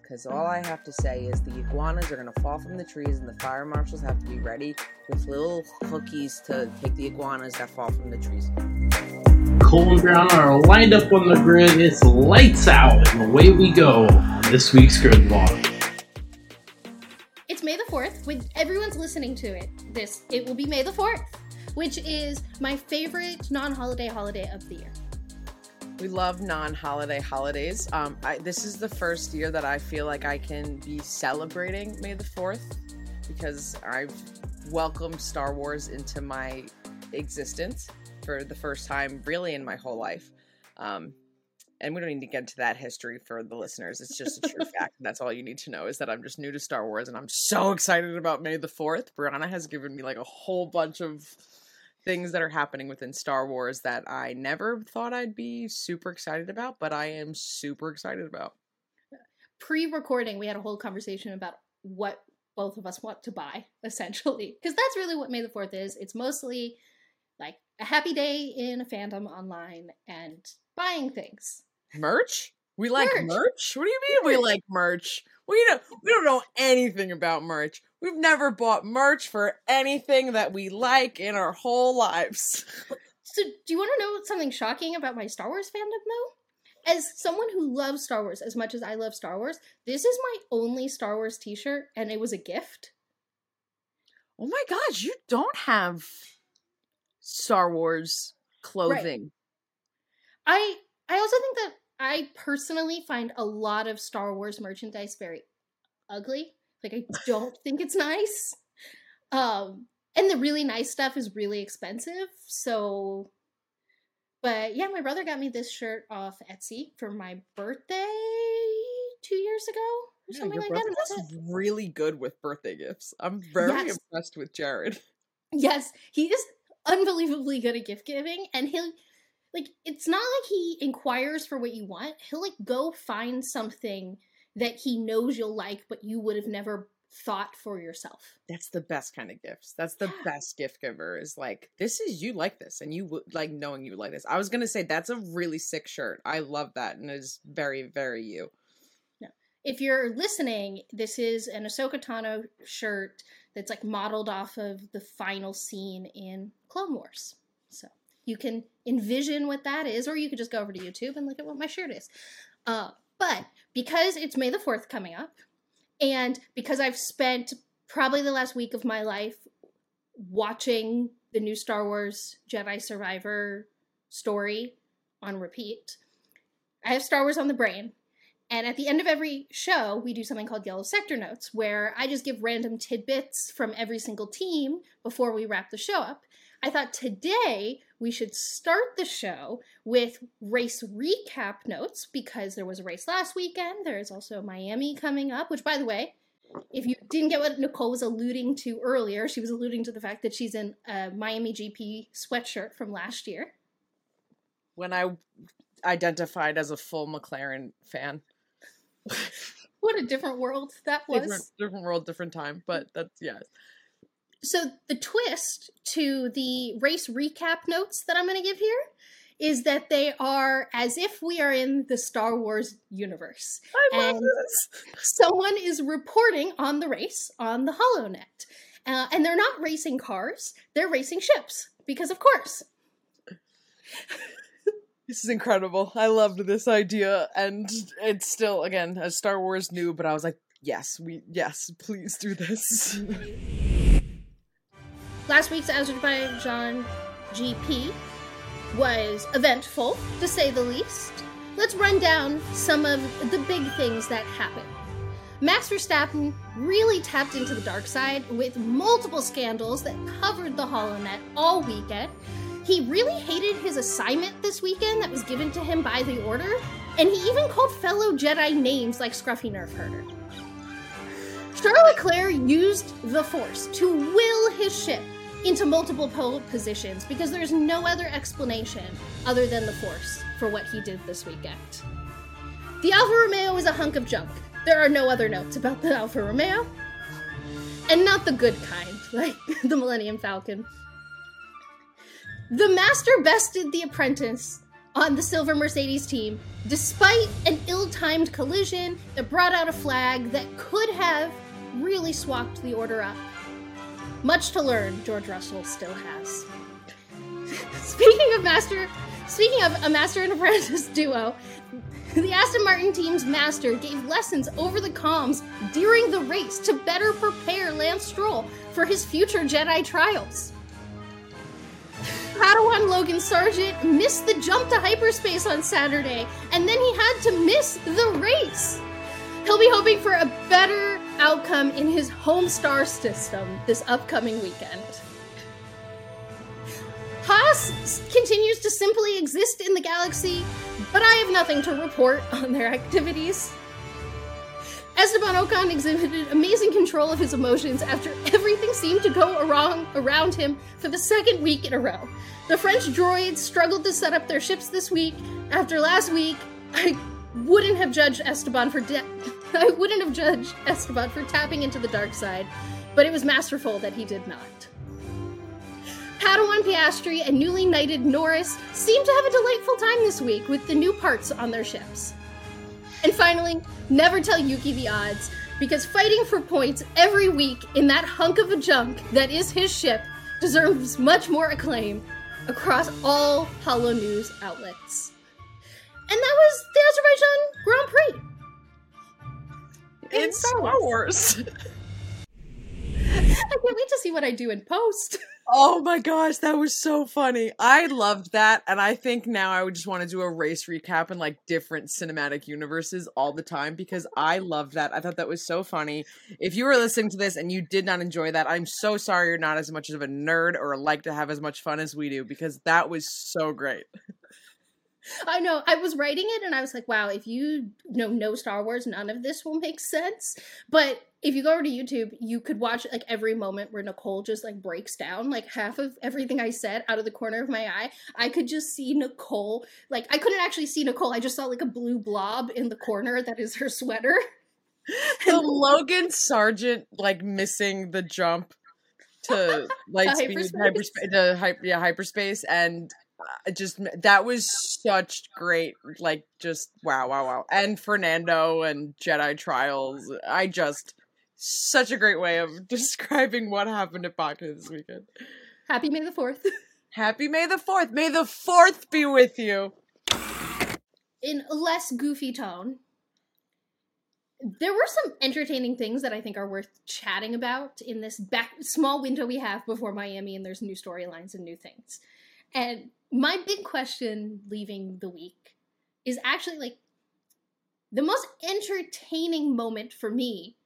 because all I have to say is the iguanas are going to fall from the trees, and the fire marshals have to be ready with little cookies to take the iguanas that fall from the trees. Cole and Brown are lined up on the grid. It's lights out, and away we go on this week's grid walk. It's May the 4th. When everyone's listening to it, this it will be May the 4th, which is my favorite non-holiday holiday of the year. We love non-holiday holidays. Um, I, this is the first year that I feel like I can be celebrating May the Fourth because I've welcomed Star Wars into my existence for the first time, really, in my whole life. Um, and we don't need to get into that history for the listeners. It's just a true fact. That's all you need to know is that I'm just new to Star Wars and I'm so excited about May the 4th. Brianna has given me like a whole bunch of things that are happening within Star Wars that I never thought I'd be super excited about, but I am super excited about. Pre-recording, we had a whole conversation about what both of us want to buy, essentially, because that's really what May the Fourth is. It's mostly like a happy day in a fandom online and buying things. Merch? We like merch. merch? What do you mean Merch. we like merch? We don't we don't know anything about merch. We've never bought merch for anything that we like in our whole lives. So, do you want to know something shocking about my Star Wars fandom, though? As someone who loves Star Wars as much as I love Star Wars, this is my only Star Wars t shirt, and it was a gift. Oh my gosh, you don't have Star Wars clothing. I I also think that I personally find a lot of Star Wars merchandise very ugly. Like I don't think it's nice. Um and the really nice stuff is really expensive. So but yeah, my brother got me this shirt off Etsy for my birthday 2 years ago or Yeah, something like that. that's is really good with birthday gifts. I'm very Yes. impressed with Jared. Yes, he is unbelievably good at gift giving and he'll like it's not like he inquires for what you want. He'll like go find something that he knows you'll like but you would have never thought for yourself. That's the best kind of gifts. That's the Yeah. best gift giver. Is like this is you like this, and you would like knowing you like this. I was gonna say that's a really sick shirt. I love that, and is very very you. If you're listening, this is an Ahsoka Tano shirt that's like modeled off of the final scene in Clone Wars. So you can envision what that is, or you could just go over to YouTube and look at what my shirt is. Uh, but because it's May the 4th coming up, and because I've spent probably the last week of my life watching the new Star Wars Jedi Survivor story on repeat, I have Star Wars on the brain. And at the end of every show, we do something called Yellow Sector Notes, where I just give random tidbits from every single team before we wrap the show up. I thought today we should start the show with race recap notes because there was a race last weekend. There is also Miami coming up, which, by the way, if you didn't get what Nicole was alluding to earlier, she was alluding to the fact that she's in a Miami GP sweatshirt from last year. When I identified as a full McLaren fan, What a different world that was. different, different world, different time. But that's yeah. So the twist to the race recap notes that I'm going to give here is that they are as if we are in the Star Wars universe. I love And- this. Someone is reporting on the race on the HoloNet. Uh, and they're not racing cars, they're racing ships. Because, of course. This is incredible. I loved this idea, and it's still again a Star Wars new. But I was like, yes, we yes, please do this. Last week's Azerbaijan GP was eventful, to say the least. Let's run down some of the big things that happened. Max Verstappen really tapped into the dark side with multiple scandals that covered the HoloNet all weekend. He really hated his assignment this weekend that was given to him by the Order, and he even called fellow Jedi names like Scruffy Nerf Herder. Charles Leclerc used the Force to will his ship into multiple positions because there's no other explanation other than the Force for what he did this weekend. The Alfa Romeo is a hunk of junk. There are no other notes about the Alfa Romeo. And not the good kind, like the Millennium Falcon. The Master bested the Apprentice on the silver Mercedes team, despite an ill timed collision that brought out a flag that could have really swapped the order up. Much to learn, George Russell still has. Speaking of master, speaking of a master and apprentice duo, the Aston Martin team's master gave lessons over the comms during the race to better prepare Lance Stroll for his future Jedi trials. Padawan Logan Sargeant missed the jump to hyperspace on Saturday, and then he had to miss the race. He'll be hoping for a better outcome in his home star system this upcoming weekend. Haas continues to simply exist in the galaxy, but I have nothing to report on their activities. Esteban Ocon exhibited amazing control of his emotions after everything seemed to go wrong around him for the second week in a row. The French droids struggled to set up their ships this week. After last week, I wouldn't have judged Esteban for de- I wouldn't have judged Esteban for tapping into the dark side, but it was masterful that he did not. Padawan Piastri and newly knighted Norris seem to have a delightful time this week with the new parts on their ships. And finally, never tell Yuki the odds, because fighting for points every week in that hunk of a junk that is his ship deserves much more acclaim across all Hollow News outlets. And that was the Azerbaijan Grand Prix. In Star Wars. I can't wait to see what I do in post. Oh my gosh, that was so funny. I loved that. And I think now I would just want to do a race recap in like different cinematic universes all the time because I loved that. I thought that was so funny. If you were listening to this and you did not enjoy that, I'm so sorry you're not as much of a nerd or like to have as much fun as we do because that was so great. I know. I was writing it and I was like, wow, if you know no Star Wars, none of this will make sense. But if you go over to YouTube, you could watch like every moment where Nicole just like breaks down, like half of everything I said out of the corner of my eye. I could just see Nicole. Like I couldn't actually see Nicole. I just saw like a blue blob in the corner that is her sweater. The Logan Sargeant like missing the jump to light speed hyperspace. hyperspace to hyper yeah hyperspace and just that was such great like just wow wow wow and Fernando and Jedi Trials I just such a great way of describing what happened at Baku this weekend. Happy May the 4th. Happy May the 4th. May the 4th be with you. in a less goofy tone, there were some entertaining things that I think are worth chatting about in this back small window we have before Miami, and there's new storylines and new things. And my big question leaving the week is actually like the most entertaining moment for me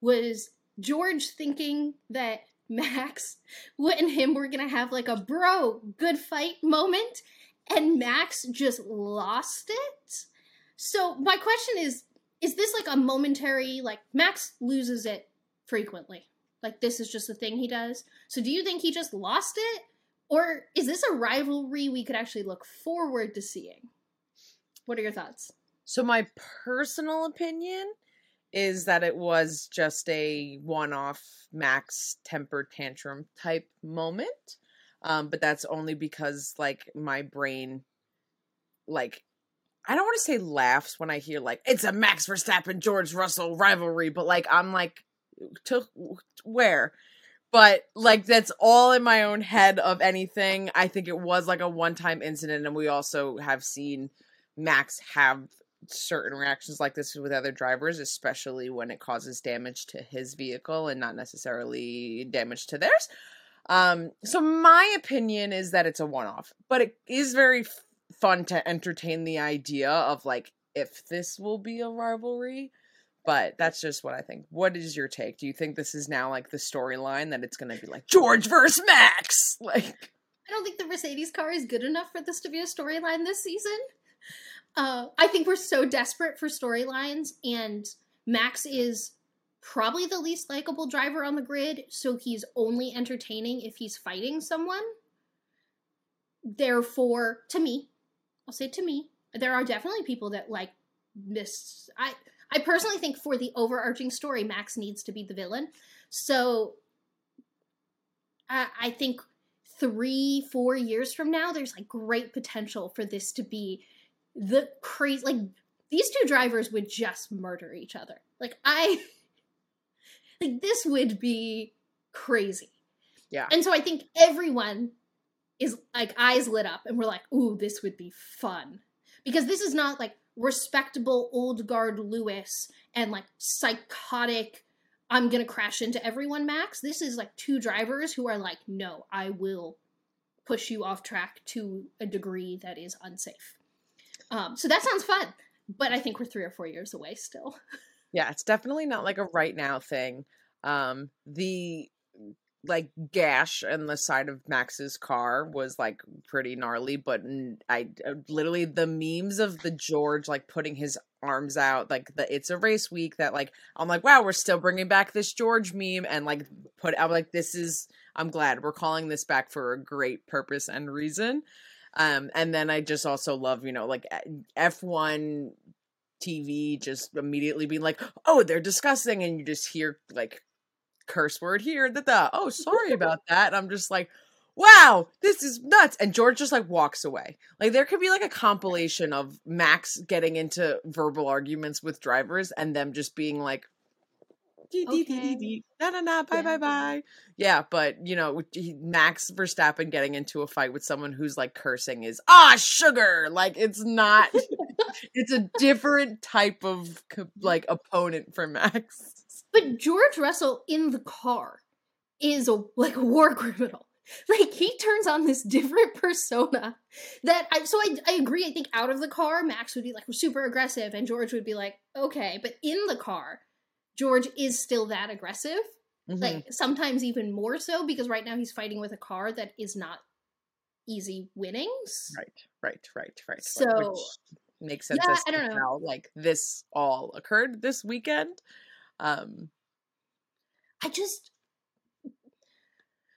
was George thinking that Max and him were gonna have like a bro good fight moment, and Max just lost it. So my question is is this like a momentary like Max loses it frequently? Like this is just a thing he does. So do you think he just lost it or is this a rivalry we could actually look forward to seeing? What are your thoughts? So my personal opinion is that it was just a one-off max temper tantrum type moment. Um, but that's only because like my brain like I don't want to say laughs when I hear like it's a Max Verstappen George Russell rivalry, but like I'm like to where? But like that's all in my own head of anything. I think it was like a one-time incident and we also have seen Max have certain reactions like this with other drivers, especially when it causes damage to his vehicle and not necessarily damage to theirs. Um, so my opinion is that it's a one-off, but it is very f- fun to entertain the idea of like if this will be a rivalry. But that's just what I think. What is your take? Do you think this is now like the storyline that it's going to be like George versus Max? Like I don't think the Mercedes car is good enough for this to be a storyline this season. Uh, I think we're so desperate for storylines, and Max is probably the least likable driver on the grid, so he's only entertaining if he's fighting someone. Therefore, to me, I'll say to me, there are definitely people that like this. I I personally think for the overarching story, Max needs to be the villain. So I, I think three, four years from now, there's like great potential for this to be the crazy. Like these two drivers would just murder each other. Like I, like this would be crazy. Yeah. And so I think everyone is like eyes lit up and we're like, ooh, this would be fun. Because this is not like respectable old guard Lewis and like psychotic, I'm gonna crash into everyone, Max. This is like two drivers who are like, no, I will push you off track to a degree that is unsafe. Um, so that sounds fun, but I think we're three or four years away still. Yeah, it's definitely not like a right now thing. Um, the like gash in the side of Max's car was like pretty gnarly, but I uh, literally the memes of the George like putting his arms out, like the it's a race week that like I'm like, wow, we're still bringing back this George meme and like put I'm like, this is I'm glad we're calling this back for a great purpose and reason. Um, and then I just also love, you know, like F1 TV just immediately being like, oh, they're discussing, and you just hear like curse word here, that the oh, sorry about that. And I'm just like, wow, this is nuts. And George just like walks away. Like there could be like a compilation of Max getting into verbal arguments with drivers and them just being like, dee, dee, dee, dee, Okay. dee, na na na, bye Yeah. bye bye. Yeah, but you know, Max Verstappen getting into a fight with someone who's like cursing is ah sugar. Like it's not. it's a different type of like opponent for Max. But George Russell in the car is a like a war criminal. Like he turns on this different persona that I so I I agree. I think out of the car, Max would be like super aggressive, and George would be like okay. But in the car, George is still that aggressive. Mhm. Like sometimes even more so because right now he's fighting with a car that is not easy winnings. right, right, right, right. So- which makes sense Yeah, as I don't know. how like this all occurred this weekend. Um, I just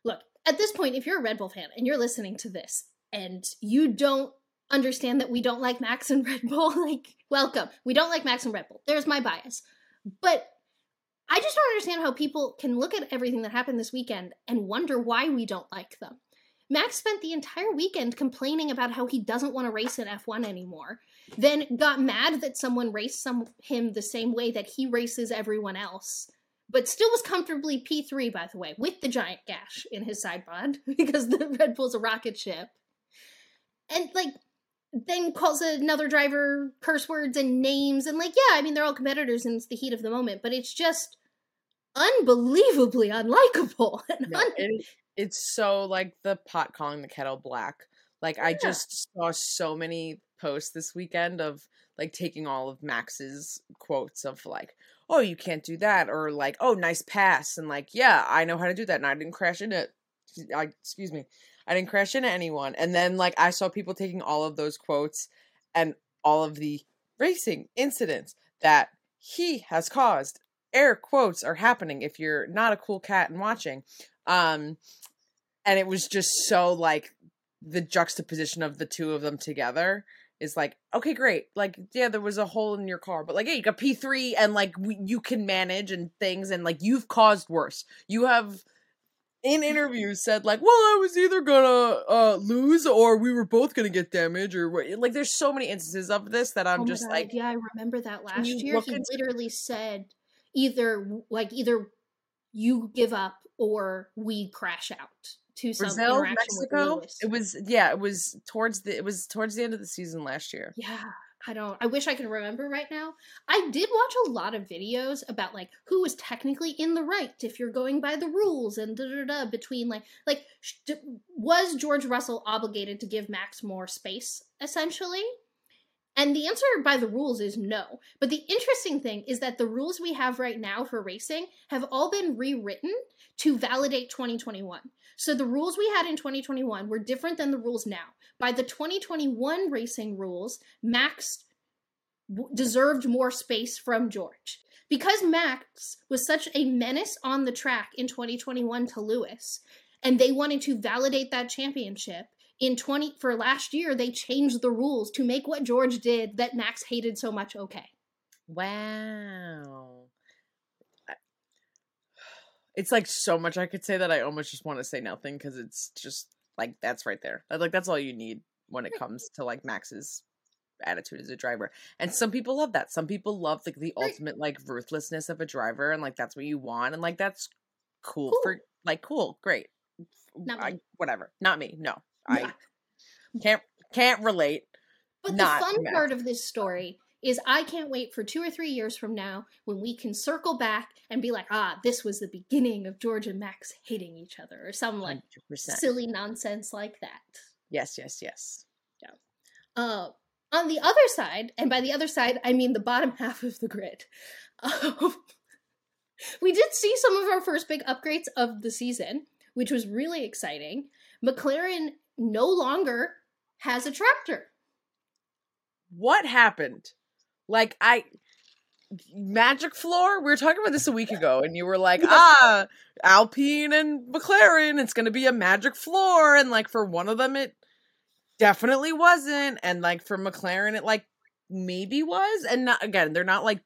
look at this point. If you're a Red Bull fan and you're listening to this and you don't understand that we don't like Max and Red Bull, like welcome. We don't like Max and Red Bull. There's my bias, but I just don't understand how people can look at everything that happened this weekend and wonder why we don't like them. Max spent the entire weekend complaining about how he doesn't want to race in F1 anymore, then got mad that someone raced some, him the same way that he races everyone else, but still was comfortably P3, by the way, with the giant gash in his side pod because the Red Bull's a rocket ship. And, like, then calls another driver curse words and names. And, like, yeah, I mean, they're all competitors and it's the heat of the moment, but it's just unbelievably unlikable. And yeah, un- it, it's so like the pot calling the kettle black. Like I just saw so many posts this weekend of like taking all of Max's quotes of like, "Oh, you can't do that," or like, "Oh, nice pass," and like, "Yeah, I know how to do that, and I didn't crash into it." I, excuse me, I didn't crash into anyone. And then like I saw people taking all of those quotes and all of the racing incidents that he has caused. Air quotes are happening if you're not a cool cat and watching. Um, and it was just so like the juxtaposition of the two of them together is like okay great like yeah there was a hole in your car but like yeah you got p3 and like we, you can manage and things and like you've caused worse you have in interviews said like well i was either gonna uh lose or we were both gonna get damage or what like there's so many instances of this that i'm Oh just God, like yeah, I remember that last year. He into- literally said either like either you give up or we crash out to brazil interaction mexico Lewis. it was yeah it was towards the it was towards the end of the season last year Yeah, I don't. I wish I could remember right now. I did watch a lot of videos about like who was technically in the right if you're going by the rules and da da da. Between like like sh- d- was George Russell obligated to give Max more space essentially? And the answer by the rules is no. But the interesting thing is that the rules we have right now for racing have all been rewritten to validate 2021. So the rules we had in 2021 were different than the rules now. By the 2021 racing rules, Max deserved more space from George. Because Max was such a menace on the track in 2021 to Lewis, and they wanted to validate that championship in 20 for last year, they changed the rules to make what George did that Max hated so much okay. Wow. It's like so much I could say that I almost just want to say nothing because it's just Like that's right there. Like that's all you need when it comes to like Max's attitude as a driver. And some people love that. Some people love like the Right. ultimate like ruthlessness of a driver and like that's what you want and like that's cool, Cool. for like cool, great. Not I, whatever. Not me. No. Yeah. I can't can't relate. But not the fun Max. part of this story is I can't wait for two or three years from now when we can circle back and be like, ah, this was the beginning of George and Max hating each other or some like 100%. silly nonsense like that. Yes, yes, yes. Uh, on the other side, and by the other side, I mean the bottom half of the grid, um, we did see some of our first big upgrades of the season, which was really exciting. McLaren no longer has a tractor. What happened? Like I Magic Floor? We were talking about this a week ago and you were like, "Ah, Alpine and McLaren, it's going to be a Magic Floor." And like for one of them it definitely wasn't and like for McLaren it like maybe was and not again, they're not like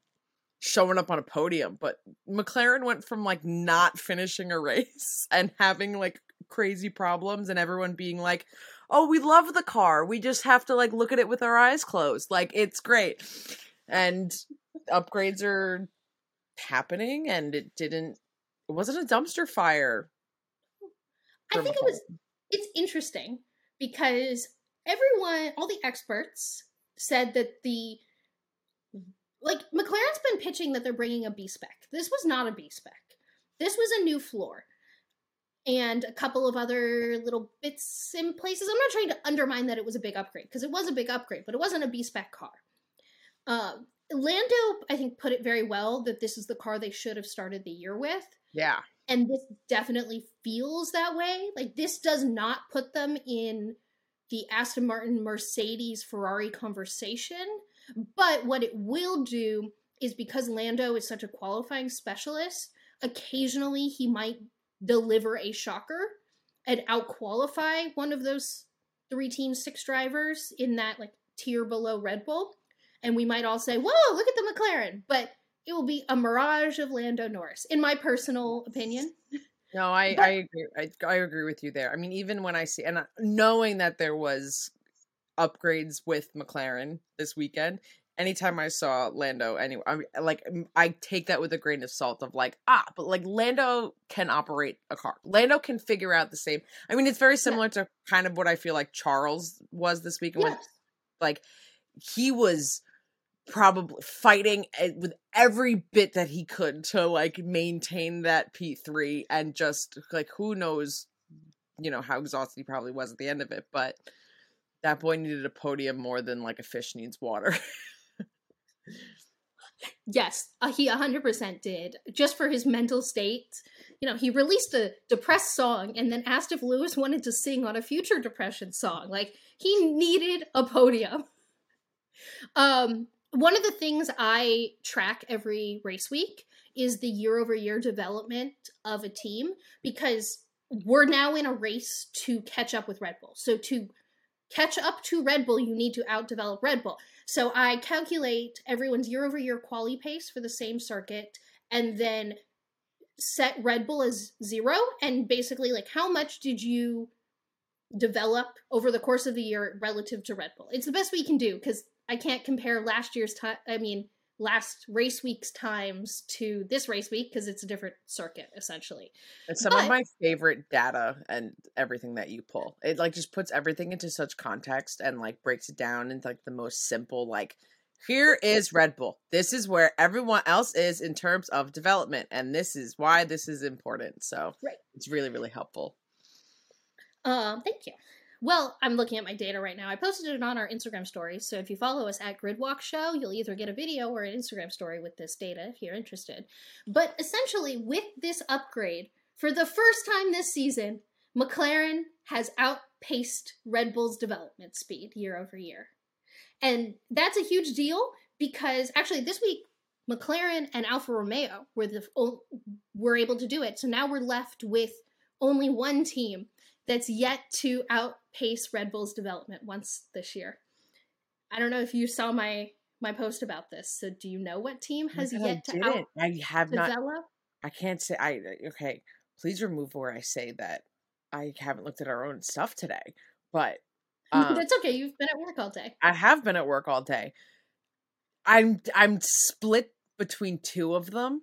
showing up on a podium, but McLaren went from like not finishing a race and having like crazy problems and everyone being like, "Oh, we love the car. We just have to like look at it with our eyes closed. Like it's great." And upgrades are happening and it didn't it wasn't a dumpster fire. I think it was it's interesting because everyone, all the experts said that the like McLaren's been pitching that they're bringing a B spec. This was not a B spec. This was a new floor and a couple of other little bits in places. I'm not trying to undermine that it was a big upgrade because it was a big upgrade, but it wasn't a B spec car. Uh, Lando, I think, put it very well that this is the car they should have started the year with Yeah. and this definitely feels that way. Like this does not put them in the Aston Martin, Mercedes, Ferrari conversation, but what it will do is because Lando is such a qualifying specialist, occasionally he might deliver a shocker and outqualify one of those three team six drivers in that like tier below Red Bull. And we might all say, "Whoa, look at the McLaren!" But it will be a mirage of Lando Norris, in my personal opinion. No, I But- I agree. I, I agree with you there. I mean, even when I see and I- knowing that there was upgrades with McLaren this weekend, anytime I saw Lando, anyway, I like I take that with a grain of salt of like ah, but like Lando can operate a car. Lando can figure out the same. I mean, it's very similar to kind of what I feel like Charles was this weekend. when like he was probably fighting with every bit that he could to like maintain that P3 and just like who knows you know how exhausted he probably was at the end of it but that boy needed a podium more than like a fish needs water Yes, uh, he 100% did. Just for his mental state. You know, he released a depressed song and then asked if Lewis wanted to sing on a future depression song. Like, he needed a podium. Um, one of the things I track every race week is the year over year development of a team because we're now in a race to catch up with Red Bull. So, to catch up to Red Bull, you need to outdevelop Red Bull. So I calculate everyone's year over year quali pace for the same circuit and then set Red Bull as zero and basically like how much did you develop over the course of the year relative to Red Bull. It's the best we can do because I can't compare last year's time I mean last race week's times to this race week because it's a different circuit essentially. it's some But- of my favorite data and everything that you pull it like just puts everything into such context and like breaks it down into like the most simple like here is Red Bull. This is where everyone else is in terms of development, and this is why this is important. So Right. it's really, really helpful. Um, thank you. Well, I'm looking at my data right now. I posted it on our Instagram story, so if you follow us at Gridwalk Show, you'll either get a video or an Instagram story with this data if you're interested. But essentially, with this upgrade, for the first time this season, McLaren has outpaced Red Bull's development speed year over year. And that's a huge deal because actually this week McLaren and Alfa Romeo were the were able to do it. So now we're left with only one team that's yet to outpace Red Bull's development once this year. I don't know if you saw my my post about this. So do you know what team has God, yet I to didn't. I have not. I can't say. I okay. Please remove where I say that I haven't looked at our own stuff today, but um, That's okay. You've been at work all day. I have been at work all day. I'm I'm split between two of them.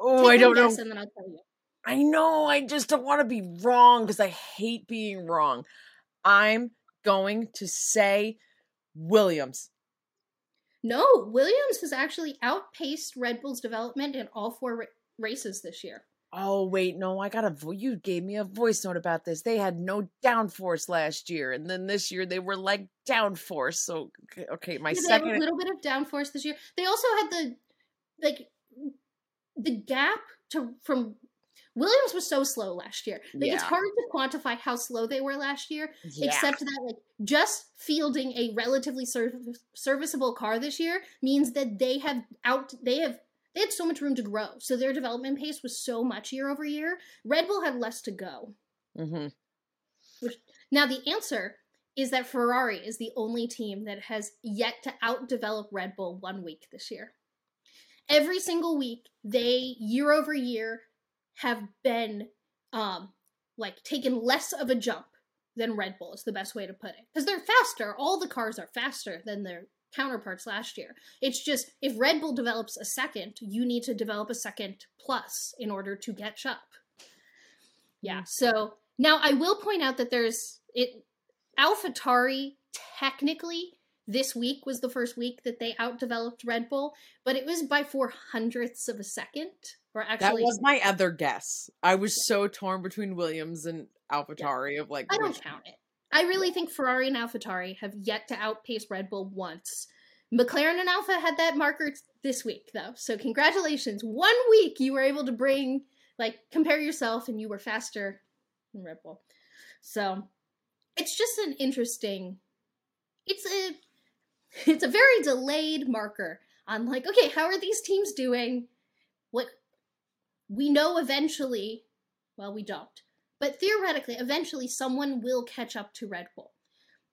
Oh, Take I don't know. And then I'll tell you. I know. I just don't want to be wrong because I hate being wrong. I'm going to say Williams. No, Williams has actually outpaced Red Bull's development in all four ra- races this year. Oh wait, no, I got a. Vo- you gave me a voice note about this. They had no downforce last year, and then this year they were like downforce. So okay, my Yeah, second. a little bit of downforce this year. They also had the like the gap to from Williams was so slow last year. Like it's hard to quantify how slow they were last year, yeah. except that like just fielding a relatively service, serviceable car this year means that they have out they have they had so much room to grow. So their development pace was so much year over year. Red Bull had less to go. hmm Now, the answer is that Ferrari is the only team that has yet to outdevelop Red Bull one week this year. Every single week, they, year over year, have been um, like taken less of a jump than Red Bull, is the best way to put it. Because they're faster. All the cars are faster than their counterparts last year. It's just if Red Bull develops a second, you need to develop a second plus in order to catch up. Yeah. So now I will point out that there's it AlphaTauri technically this week was the first week that they outdeveloped Red Bull, but it was by four hundredths of a second. Or actually, That was my other guess. I was so torn between Williams and AlphaTauri of like. I don't which- count it. I really think Ferrari and AlphaTauri have yet to outpace Red Bull once. McLaren and Alfa had that marker this week, though. So congratulations! One week you were able to bring, like, compare yourself, and you were faster than Red Bull. So it's just an interesting. It's a, it's a very delayed marker on like, okay, how are these teams doing? What we know eventually. Well, we don't. But theoretically, eventually someone will catch up to Red Bull.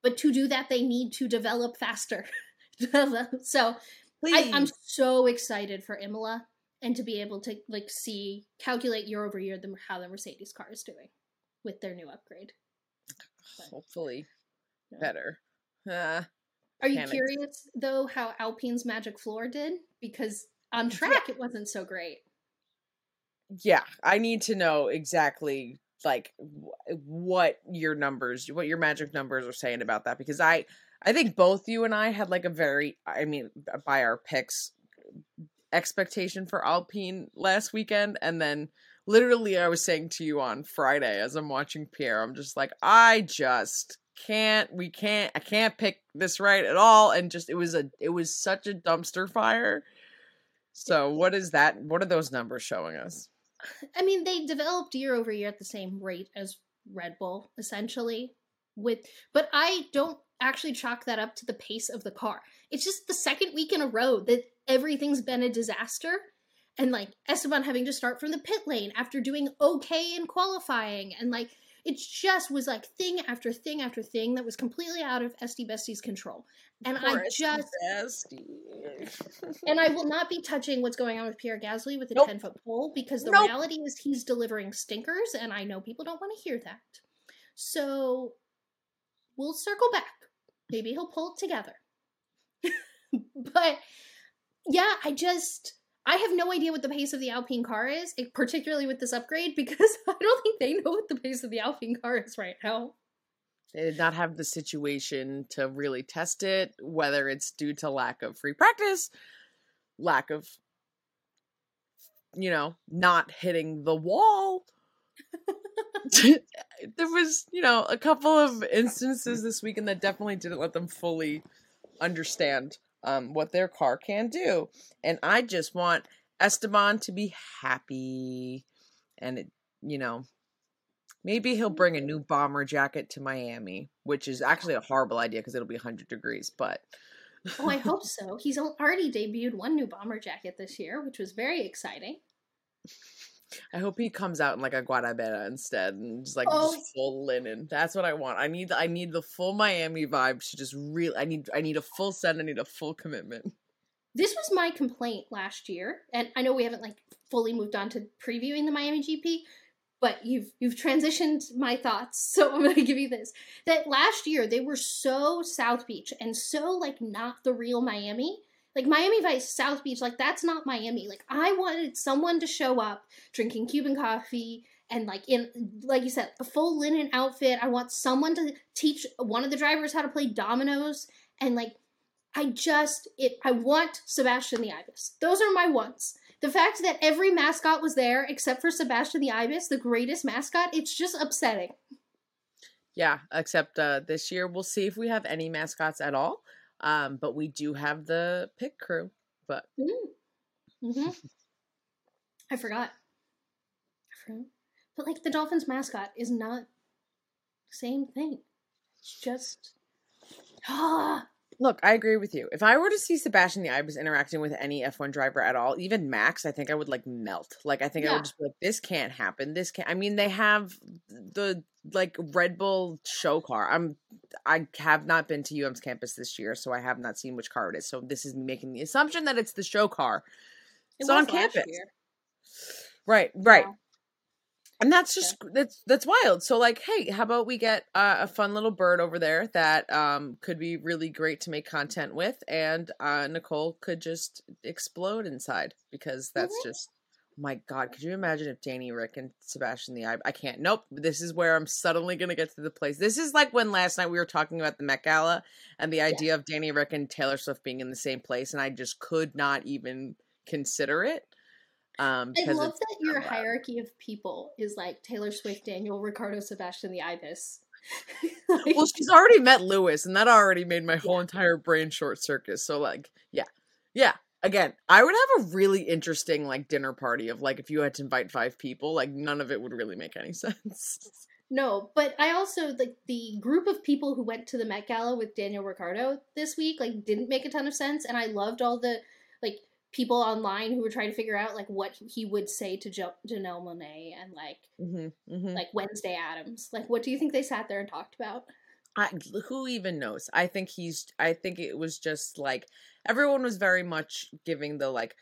But to do that, they need to develop faster. so I. I'm so excited for Imola and to be able to like see calculate year over year the, how the Mercedes car is doing with their new upgrade. hopefully Yeah. better. Uh, Are you Panicked. curious though how Alpine's Magic Floor did? Because on track it wasn't so great. yeah, I need to know exactly like wh- what your numbers, what your magic numbers are saying about that because I I think both you and I had like a very I mean uh, by our picks expectation for Alpine last weekend and then literally I was saying to you on Friday as I'm watching Pierre I'm just like I just can't we can't I can't pick this right at all and just it was a it was such a dumpster fire. So what is that what are those numbers showing us? I mean, they developed year over year at the same rate as Red Bull, essentially. With, but I don't actually chalk that up to the pace of the car. It's just the second week in a row that everything's been a disaster, and like Esteban having to start from the pit lane after doing okay in qualifying, and like it just was like thing after thing after thing that was completely out of SD Bestie's control. And I just and I will not be touching what's going on with Pierre Gasly with the Nope. 10 foot pole because the Nope. reality is he's delivering stinkers, and I know people don't want to hear that. So we'll circle back. Maybe he'll pull it together. but yeah, I just. I have no idea what the pace of the Alpine car is, eh, particularly with this upgrade, because I don't think they know what the pace of the Alpine car is right now. They did not have the situation to really test it, whether it's due to lack of free practice, lack of, you know, not hitting the wall. there was, you know, a couple of instances this weekend that definitely didn't let them fully understand um, what their car can do. And I just want Esteban to be happy. And, it, you know, maybe he'll bring a new bomber jacket to Miami, which is actually a horrible idea because it'll be 100 degrees. But Oh, I hope so. He's already debuted one new bomber jacket this year, which was very exciting. I hope he comes out in like a guayabera instead and just like Oh. just full linen. That's what I want. I need I need the full Miami vibe to just really I need I need a full set, I need a full commitment. This was my complaint last year, and I know we haven't like fully moved on to previewing the Miami GP, but you've you've transitioned my thoughts, so I'm going to give you this. That last year they were so South Beach and so like not the real Miami. Like Miami Vice, South Beach, like that's not Miami. Like I wanted someone to show up drinking Cuban coffee and like in like you said, a full linen outfit. I want someone to teach one of the drivers how to play dominoes and like I just it I want Sebastian the Ibis. Those are my ones. The fact that every mascot was there except for Sebastian the Ibis, the greatest mascot, it's just upsetting. Yeah, except uh, this year we'll see if we have any mascots at all. Um, but we do have the pit crew. But mm. mm-hmm. I forgot. I forgot. But like the Dolphins mascot is not the same thing. It's just ah Look, I agree with you. If I were to see Sebastian the Ibis interacting with any F1 driver at all, even Max, I think I would like melt. Like I think yeah. I would just be like, this can't happen. This can't I mean they have the like Red Bull show car. I'm I have not been to UM's campus this year, so I have not seen which car it is. So this is me making the assumption that it's the show car. It's on campus. Year. Right, right. Yeah and that's just yeah. that's that's wild so like hey how about we get uh, a fun little bird over there that um could be really great to make content with and uh nicole could just explode inside because that's mm-hmm. just my god could you imagine if danny rick and sebastian the i i can't nope this is where i'm suddenly gonna get to the place this is like when last night we were talking about the met gala and the idea yeah. of danny rick and taylor swift being in the same place and i just could not even consider it um, I love that your hierarchy of people is like Taylor Swift, Daniel, Ricciardo, Sebastian, the Ibis. like, well, she's already met Lewis, and that already made my whole yeah. entire brain short circuit. So, like, yeah, yeah. Again, I would have a really interesting like dinner party of like if you had to invite five people, like none of it would really make any sense. No, but I also like the group of people who went to the Met Gala with Daniel Ricciardo this week, like didn't make a ton of sense, and I loved all the like people online who were trying to figure out like what he would say to jo- Janelle Monáe and like mm-hmm, mm-hmm. like Wednesday Addams. Like, what do you think they sat there and talked about? I, who even knows? I think he's. I think it was just like everyone was very much giving the like.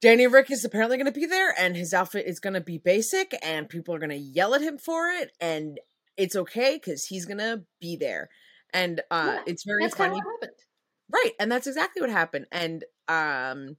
Danny Rick is apparently going to be there, and his outfit is going to be basic, and people are going to yell at him for it, and it's okay because he's going to be there, and uh, yeah, it's very funny. Right, and that's exactly what happened, and um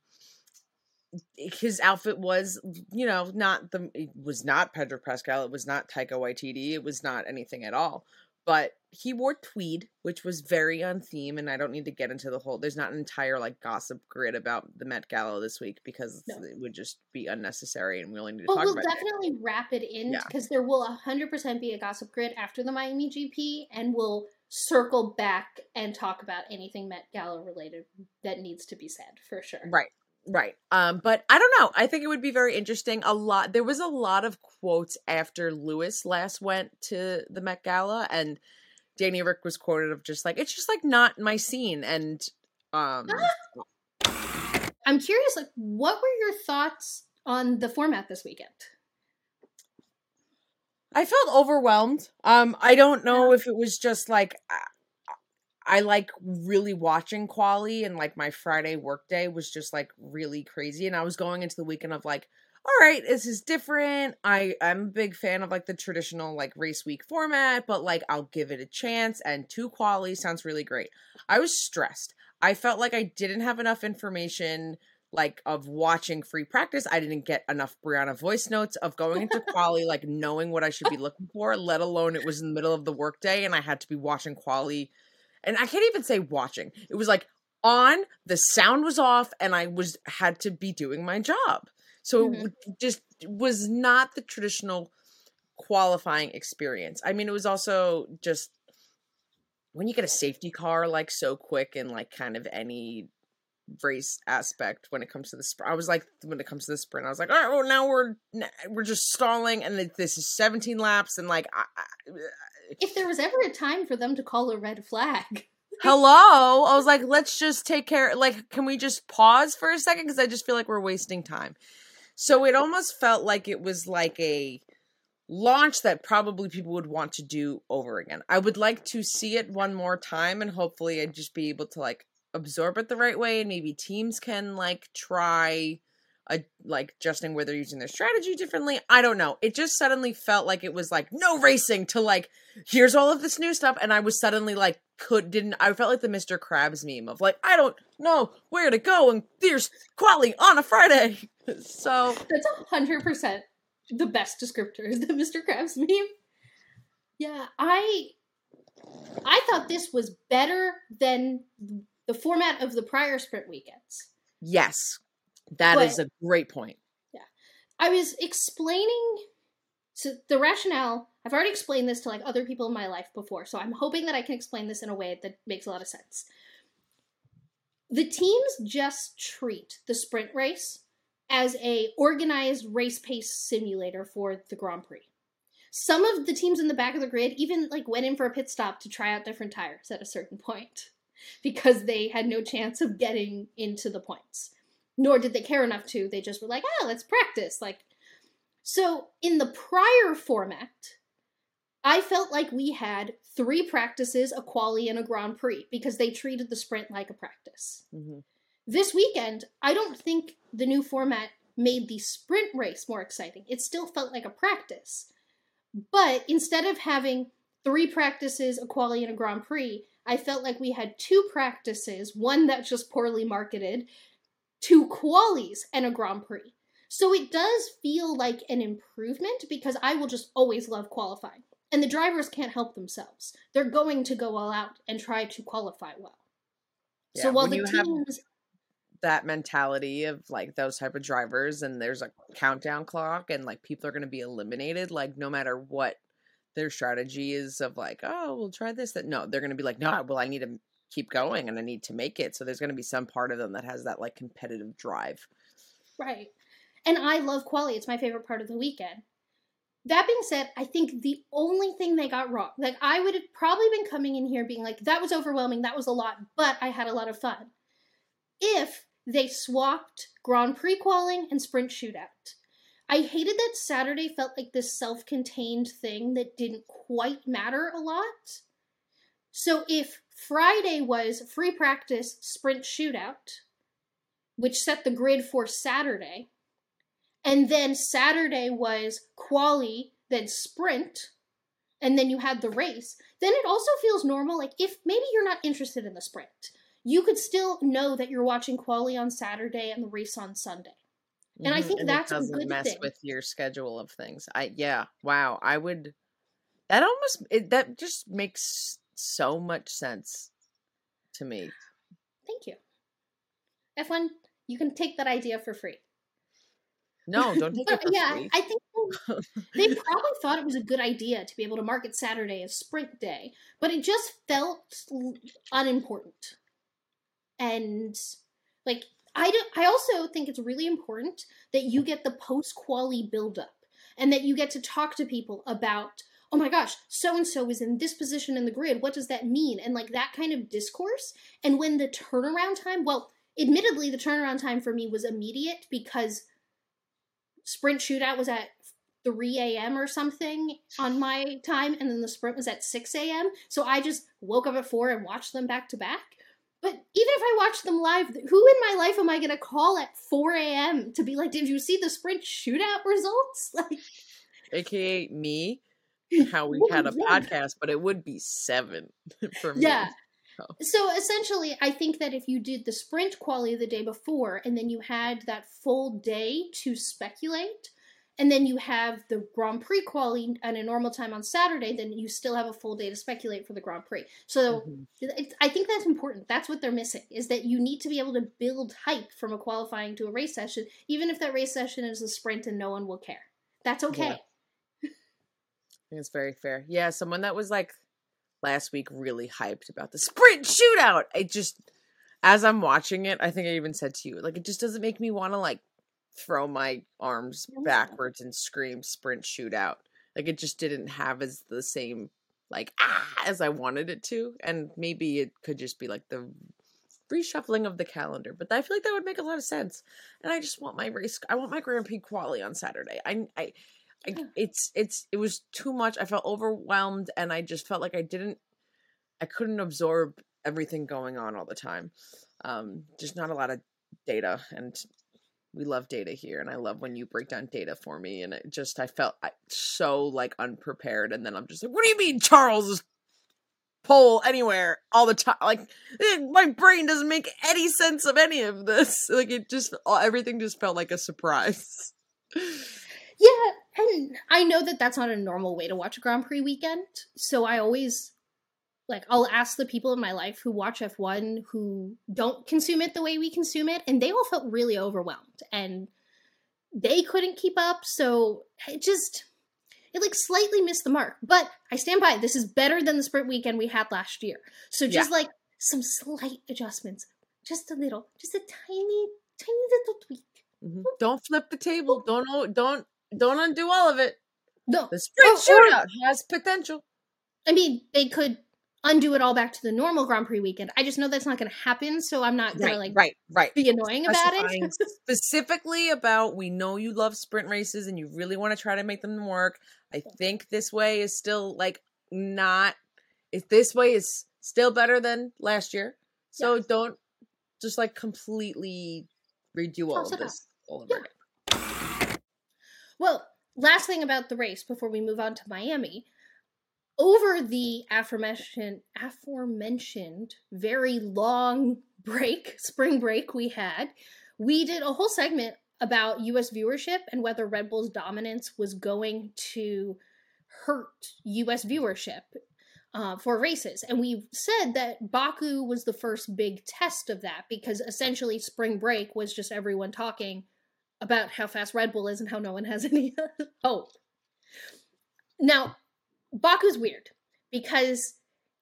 his outfit was, you know, not the it was not Pedro Pascal, it was not Taika Waititi, it was not anything at all. But he wore tweed, which was very on theme, and I don't need to get into the whole. There's not an entire like gossip grid about the Met Gala this week because no. it would just be unnecessary, and we only need to but talk we'll about. We'll definitely it. wrap it in because yeah. there will 100% be a gossip grid after the Miami GP, and we'll circle back and talk about anything Met Gala related that needs to be said for sure. Right. Right. Um, but I don't know. I think it would be very interesting. A lot there was a lot of quotes after Lewis last went to the Met Gala and Danny Rick was quoted of just like it's just like not my scene and um I'm curious like what were your thoughts on the format this weekend? I felt overwhelmed. Um I don't know if it was just like I like really watching quali and like my Friday workday was just like really crazy and I was going into the weekend of like all right this is different I I'm a big fan of like the traditional like race week format but like I'll give it a chance and two quali sounds really great. I was stressed. I felt like I didn't have enough information like of watching free practice. I didn't get enough Brianna voice notes of going into quali like knowing what I should be looking for, let alone it was in the middle of the workday and I had to be watching quali and I can't even say watching. It was like on, the sound was off, and I was had to be doing my job. So mm-hmm. it just was not the traditional qualifying experience. I mean, it was also just when you get a safety car like so quick and like kind of any race aspect when it comes to the sprint. I was like, when it comes to the sprint, I was like, all right, well now we're we're just stalling, and this is 17 laps, and like I, I, if there was ever a time for them to call a red flag. Hello. I was like, let's just take care. Like, can we just pause for a second? Because I just feel like we're wasting time. So it almost felt like it was like a launch that probably people would want to do over again. I would like to see it one more time and hopefully I'd just be able to like absorb it the right way and maybe teams can like try uh, like adjusting where they're using their strategy differently. I don't know. It just suddenly felt like it was like no racing to like here's all of this new stuff, and I was suddenly like could didn't I felt like the Mr. Krabs meme of like I don't know where to go and there's quali on a Friday. so that's a hundred percent the best descriptor is the Mr. Krabs meme. Yeah, I I thought this was better than the format of the prior sprint weekends. Yes. That But- is a great point. Yeah. I was explaining so the rationale. I've already explained this to like other people in my life before, so I'm hoping that I can explain this in a way that makes a lot of sense. The teams just treat the sprint race as a organized race pace simulator for the Grand Prix. Some of the teams in the back of the grid even like went in for a pit stop to try out different tires at a certain point because they had no chance of getting into the points nor did they care enough to. They just were like, "Ah, let's practice." Like, so in the prior format, I felt like we had three practices, a quali and a Grand Prix, because they treated the sprint like a practice. hmm This weekend, I don't think the new format made the sprint race more exciting. It still felt like a practice. But instead of having three practices, a quali, and a Grand Prix, I felt like we had two practices, one that's just poorly marketed, two qualies, and a Grand Prix. So it does feel like an improvement because I will just always love qualifying. And the drivers can't help themselves. They're going to go all out and try to qualify well. Yeah, so while the teams that mentality of like those type of drivers and there's a countdown clock and like people are going to be eliminated like no matter what their strategy is of like oh we'll try this that no they're going to be like no well i need to keep going and i need to make it so there's going to be some part of them that has that like competitive drive Right. And I love quality. It's my favorite part of the weekend. That being said, I think the only thing they got wrong, like I would have probably been coming in here being like, that was overwhelming, that was a lot, but I had a lot of fun. If they swapped Grand Prix qualing and sprint shootout. I hated that Saturday felt like this self contained thing that didn't quite matter a lot. So if Friday was free practice, sprint shootout, which set the grid for Saturday. And then Saturday was quali, then sprint, and then you had the race. Then it also feels normal. Like if maybe you're not interested in the sprint, you could still know that you're watching quali on Saturday and the race on Sunday. And I Mhm, think it that's a doesn't good mess thing. with your schedule of things i yeah wow i would that almost it, that just makes so much sense to me Thank you. F1, you can take that idea for free. no don't take it for yeah, free I think they probably thought it was a good idea to be able to market Saturday as sprint day, but it just felt unimportant. And like I do, I also think it's really important that you get the post quali build up and that you get to talk to people about oh my gosh so and so is in this position in the grid what does that mean and like that kind of discourse and when the turnaround time well admittedly the turnaround time for me was immediate because sprint shootout was at 3 a.m. or something on my time, and then the sprint was at 6 a.m. So I just woke up at 4 and watched them back to back. But even if I watched them live, who in my life am I going to call at 4 a.m. to be like, did you see the sprint shootout results? Like, aka me how we had a podcast but it would be seven for me Yeah. So. So essentially, I think that if you did the sprint quali the day before, and then you had that full day to speculate, and then you have the Grand Prix quali at a normal time on Saturday, then you still have a full day to speculate for the Grand Prix. So Mhm. it, I think that's important. That's what they're missing is that you need to be able to build hype from a qualifying to a race session, even if that race session is a sprint and no one will care. That's okay. Think it's very fair. Yeah, someone that was like last week really hyped about the sprint shootout. I just as I'm watching it, I think I even said to you, like it just doesn't make me want to like throw my arms backwards and scream sprint shootout. Like it just didn't have as the same like ah as I wanted it to. And maybe it could just be like the reshuffling of the calendar. But I feel like that would make a lot of sense. And I just want my race I want my Grand Prix quali on Saturday. I I I, it's it's it was too much. I felt overwhelmed, and I just felt like I didn't, I couldn't absorb everything going on all the time. Um, just not a lot of data, and we love data here, and I love when you break down data for me. And it just I felt I, so like unprepared, and then I'm just like, what do you mean Charles is pole anywhere all the time? Like eh, my brain doesn't make any sense of any of this. Like it just everything just felt like a surprise. Yeah, and I know that that's not a normal way to watch a Grand Prix weekend, so I always like I'll ask the people in my life who watch F1 who don't consume it the way we consume it, and they all felt really overwhelmed and they couldn't keep up, so it just it like slightly missed the mark. But I stand by this is better than the sprint weekend we had last year. So just Yeah. like some slight adjustments, just a little, just a tiny, tiny little tweak. Mhm. Don't flip the table. Don't don't don't undo all of it. No, The sprint Oh, or- shootout has potential. I mean, they could undo it all back to the normal Grand Prix weekend. I just know that's not going to happen, so I'm not going to like right, right. be annoying about it. specifically about we know you love sprint races and you really want to try to make them work. I think this way is still like not if this way is still better than last year. So Yes. don't just like completely redo all of up. this all over Yeah. again. Well, last thing about the race before we move on to Miami. Over the aforementioned aforementioned very long break, spring break we had, we did a whole segment about US viewership and whether Red Bull's dominance was going to hurt US viewership uh, for races. And we said that Baku was the first big test of that because essentially spring break was just everyone talking about how fast Red Bull is and how no one has any hope. Now, Baku's weird because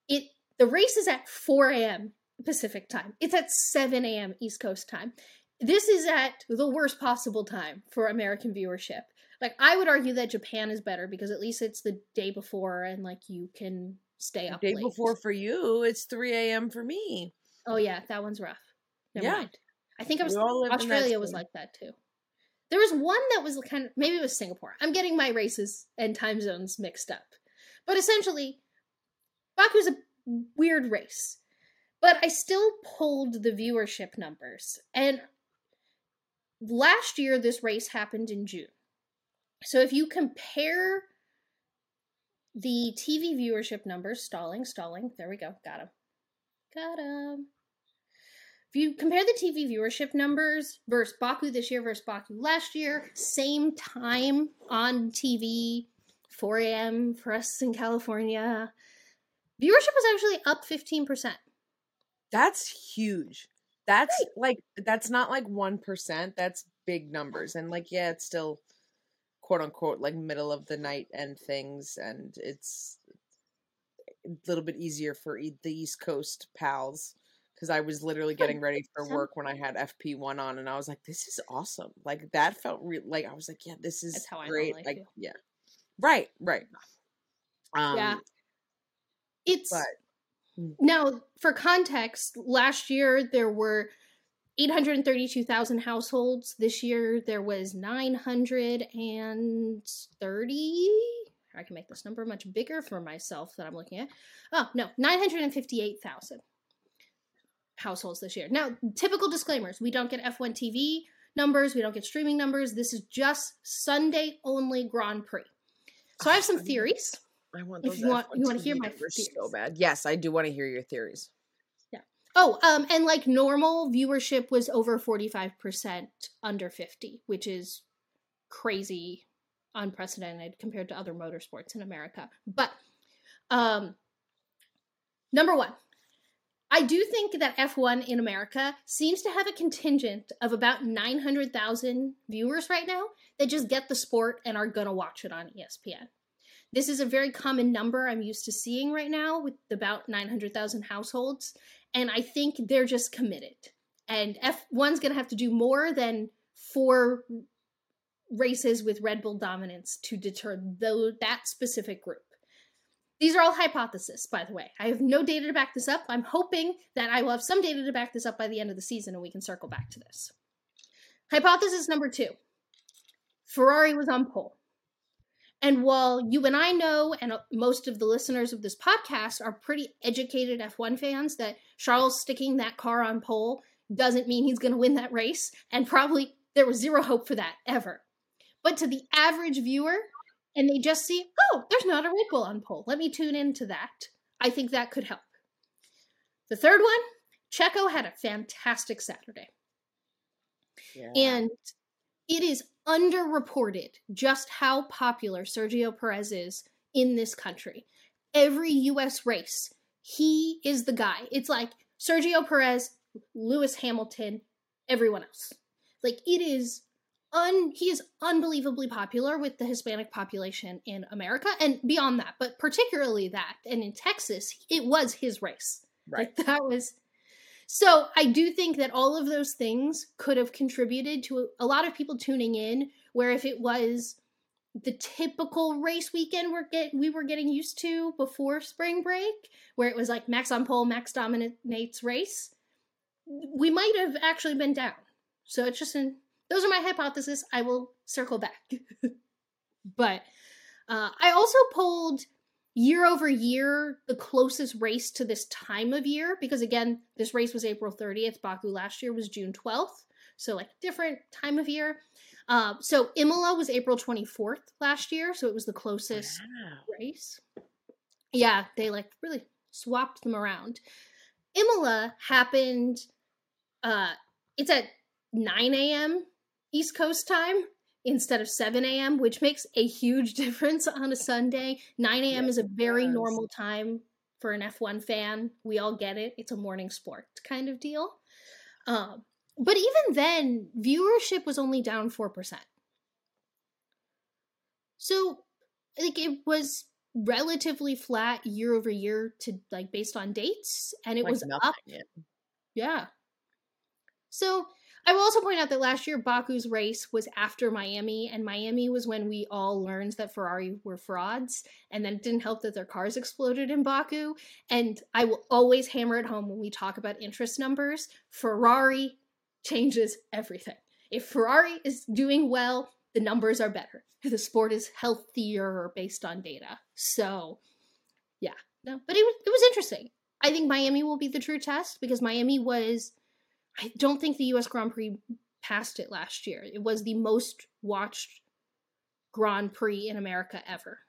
it the race is at 4 a.m. Pacific time. It's at 7 a.m. East Coast time. This is at the worst possible time for American viewership. Like I would argue that Japan is better because at least it's the day before and like you can stay The up day late. before for you, it's 3 a.m. for me. Oh yeah, that one's rough. Never Yeah. mind. I think I was We all live in that Australia was like that too. There was one that was kind of maybe it was Singapore. I'm getting my races and time zones mixed up. But essentially, Baku's a weird race. But I still pulled the viewership numbers. And last year this race happened in June. So if you compare the TV viewership numbers, stalling, stalling, there we go, got him. Got him. If you compare the TV viewership numbers versus Baku this year versus Baku last year, same time on TV, 4 a.m. for us in California, viewership was actually up 15%. That's huge. That's like that's not like 1%. That's big numbers. And like yeah, it's still quote unquote like middle of the night and things and it's a little bit easier for the East Coast pals cuz I was literally getting ready for work when I had FP1 on and I was like this is awesome. Like that felt real like I was like yeah, this is That's how great. normally Like feel. yeah. Right, right. Um yeah. It's but Mm. now for context, last year there were 832,000 households. This year there was 930. I can make this number much bigger for myself that I'm looking at. Oh, no, 958,000 households this year. Now, typical disclaimers we don't get F1 TV numbers, we don't get streaming numbers. This is just Sunday only Grand Prix. So I have some theories. I want If you want- F1 you wanna hear my numbers so bad. Yes, I do want to hear your theories. Yeah. Oh, um, and like normal viewership was over 45% under 50, which is crazy, unprecedented compared to other motorsports in America. But um number 1, I do think that F1 in America seems to have a contingent of about 900,000 viewers right now that just get the sport and are going to watch it on ESPN. This is a very common number I'm used to seeing right now with about 900,000 households and I think they're just committed. And F1's going to have to do more than four races with Red Bull dominance to deter that specific group. These are all hypotheses, by the way. I have no data to back this up. I'm hoping that I will have some data to back this up by the end of the season and we can circle back to this. Hypothesis number two Ferrari was on pole. And while you and I know, and most of the listeners of this podcast are pretty educated F1 fans, that Charles sticking that car on pole doesn't mean he's going to win that race, and probably there was zero hope for that ever. But to the average viewer, and they just see, oh, there's not a Red Bull on pole. Let me tune into that. I think that could help. The third one, Checo had a fantastic Saturday. Yeah. And it is underreported just how popular Sergio Perez is in this country. Every US race, he is the guy. It's like Sergio Perez, Lewis Hamilton, everyone else. Like it is un he is unbelievably popular with the Hispanic population in America and beyond that, but particularly that. And in Texas, it was his race. right. Like that was so I do think that all of those things could have contributed to a, a lot of people tuning in where if it was the typical race weekend we're get we were getting used to before spring break where it was like max on pole max dominates race we might have actually been down so it's just an those are my hypotheses i will circle back. But uh, i also pulled year over year the closest race to this time of year because again this race was april 30th baku last year was june 12th so like different time of year. Uh, so imola was april 24th last year. So it was the closest Wow. race. Yeah they like really swapped them around. Imola happened uh it's at 9 a.m east coast time instead of 7 a.m which makes a huge difference on a sunday. 9 a.m Yes, is a very normal time for an f1 fan. We all get it. It's a morning sport kind of deal. Um but even then viewership was only down 4% so like it was relatively flat year over year to like based on dates and it Like was nothing, up. yeah. yeah. So I will also point out that last year Baku's race was after Miami, and Miami was when we all learned that Ferrari were frauds, and then it didn't help that their cars exploded in Baku. And I will always hammer it home when we talk about interest numbers. Ferrari changes everything. If Ferrari is doing well, the numbers are better. The sport is healthier based on data. So, yeah, no, but it it was interesting. I think Miami will be the true test because Miami was. I don't think the U.S. Grand Prix passed it last year. It was the most watched Grand Prix in America ever.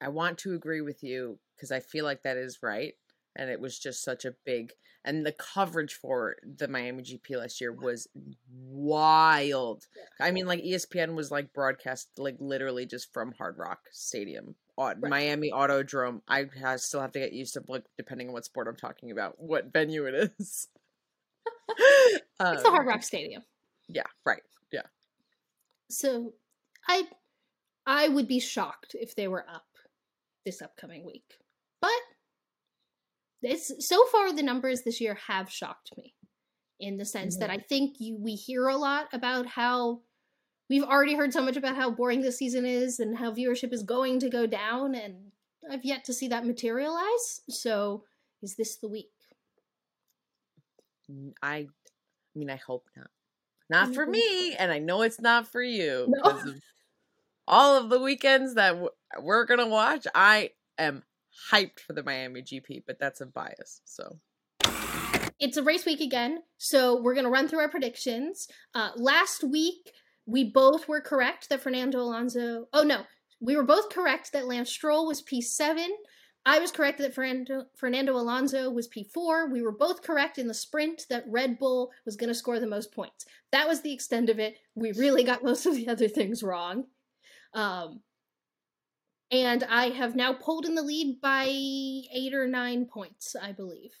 I want to agree with you because I feel like that is right. And it was just such a big and the coverage for the Miami GP last year was wild. I mean, like ESPN was like broadcast like literally just from Hard Rock Stadium, Right. Miami Autodrome. I still have to get used to like depending on what sport I'm talking about, what venue it is. It's the Hard Um, Rock Stadium. Yeah, right. Yeah. So I I would be shocked if they were up this upcoming week. But it's so far the numbers this year have shocked me in the sense that I think you we hear a lot about how we've already heard so much about how boring this season is and how viewership is going to go down and I've yet to see that materialize. So is this the week? I, I mean, I hope not. Not for me, and I know it's not for you. No. of all of the weekends that we're gonna watch, I am hyped for the Miami GP, but that's a bias. So it's a race week again, so we're going to run through our predictions. Uh, last week, we both were correct that Fernando Alonso. Oh no, we were both correct that Lance Stroll was P7. I was correct that Fernando, Fernando Alonso was P4. We were both correct in the sprint that Red Bull was going to score the most points. That was the extent of it. We really got most of the other things wrong. Um, and I have now pulled in the lead by eight or nine points, I believe.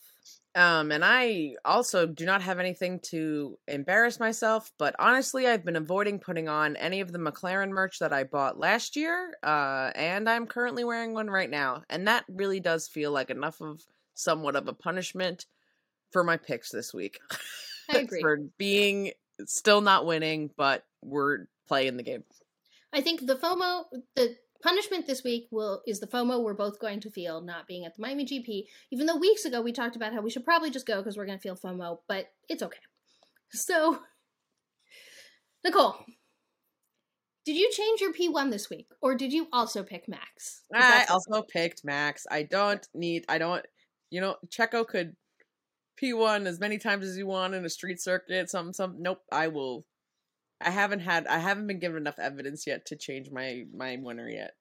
Um, and I also do not have anything to embarrass myself, but honestly, I've been avoiding putting on any of the McLaren merch that I bought last year, uh, and I'm currently wearing one right now, and that really does feel like enough of somewhat of a punishment for my picks this week. I agree. for being still not winning, but we're playing the game. I think the FOMO, the punishment this week will is the FOMO we're both going to feel not being at the Miami GP. Even though weeks ago we talked about how we should probably just go because we're going to feel FOMO, but it's okay. So, Nicole, did you change your P1 this week, or did you also pick Max? I also picked Max. I don't need. I don't. You know, Checo could P1 as many times as you want in a street circuit. Some, some. Nope. I will. I haven't had I haven't been given enough evidence yet to change my my winner yet.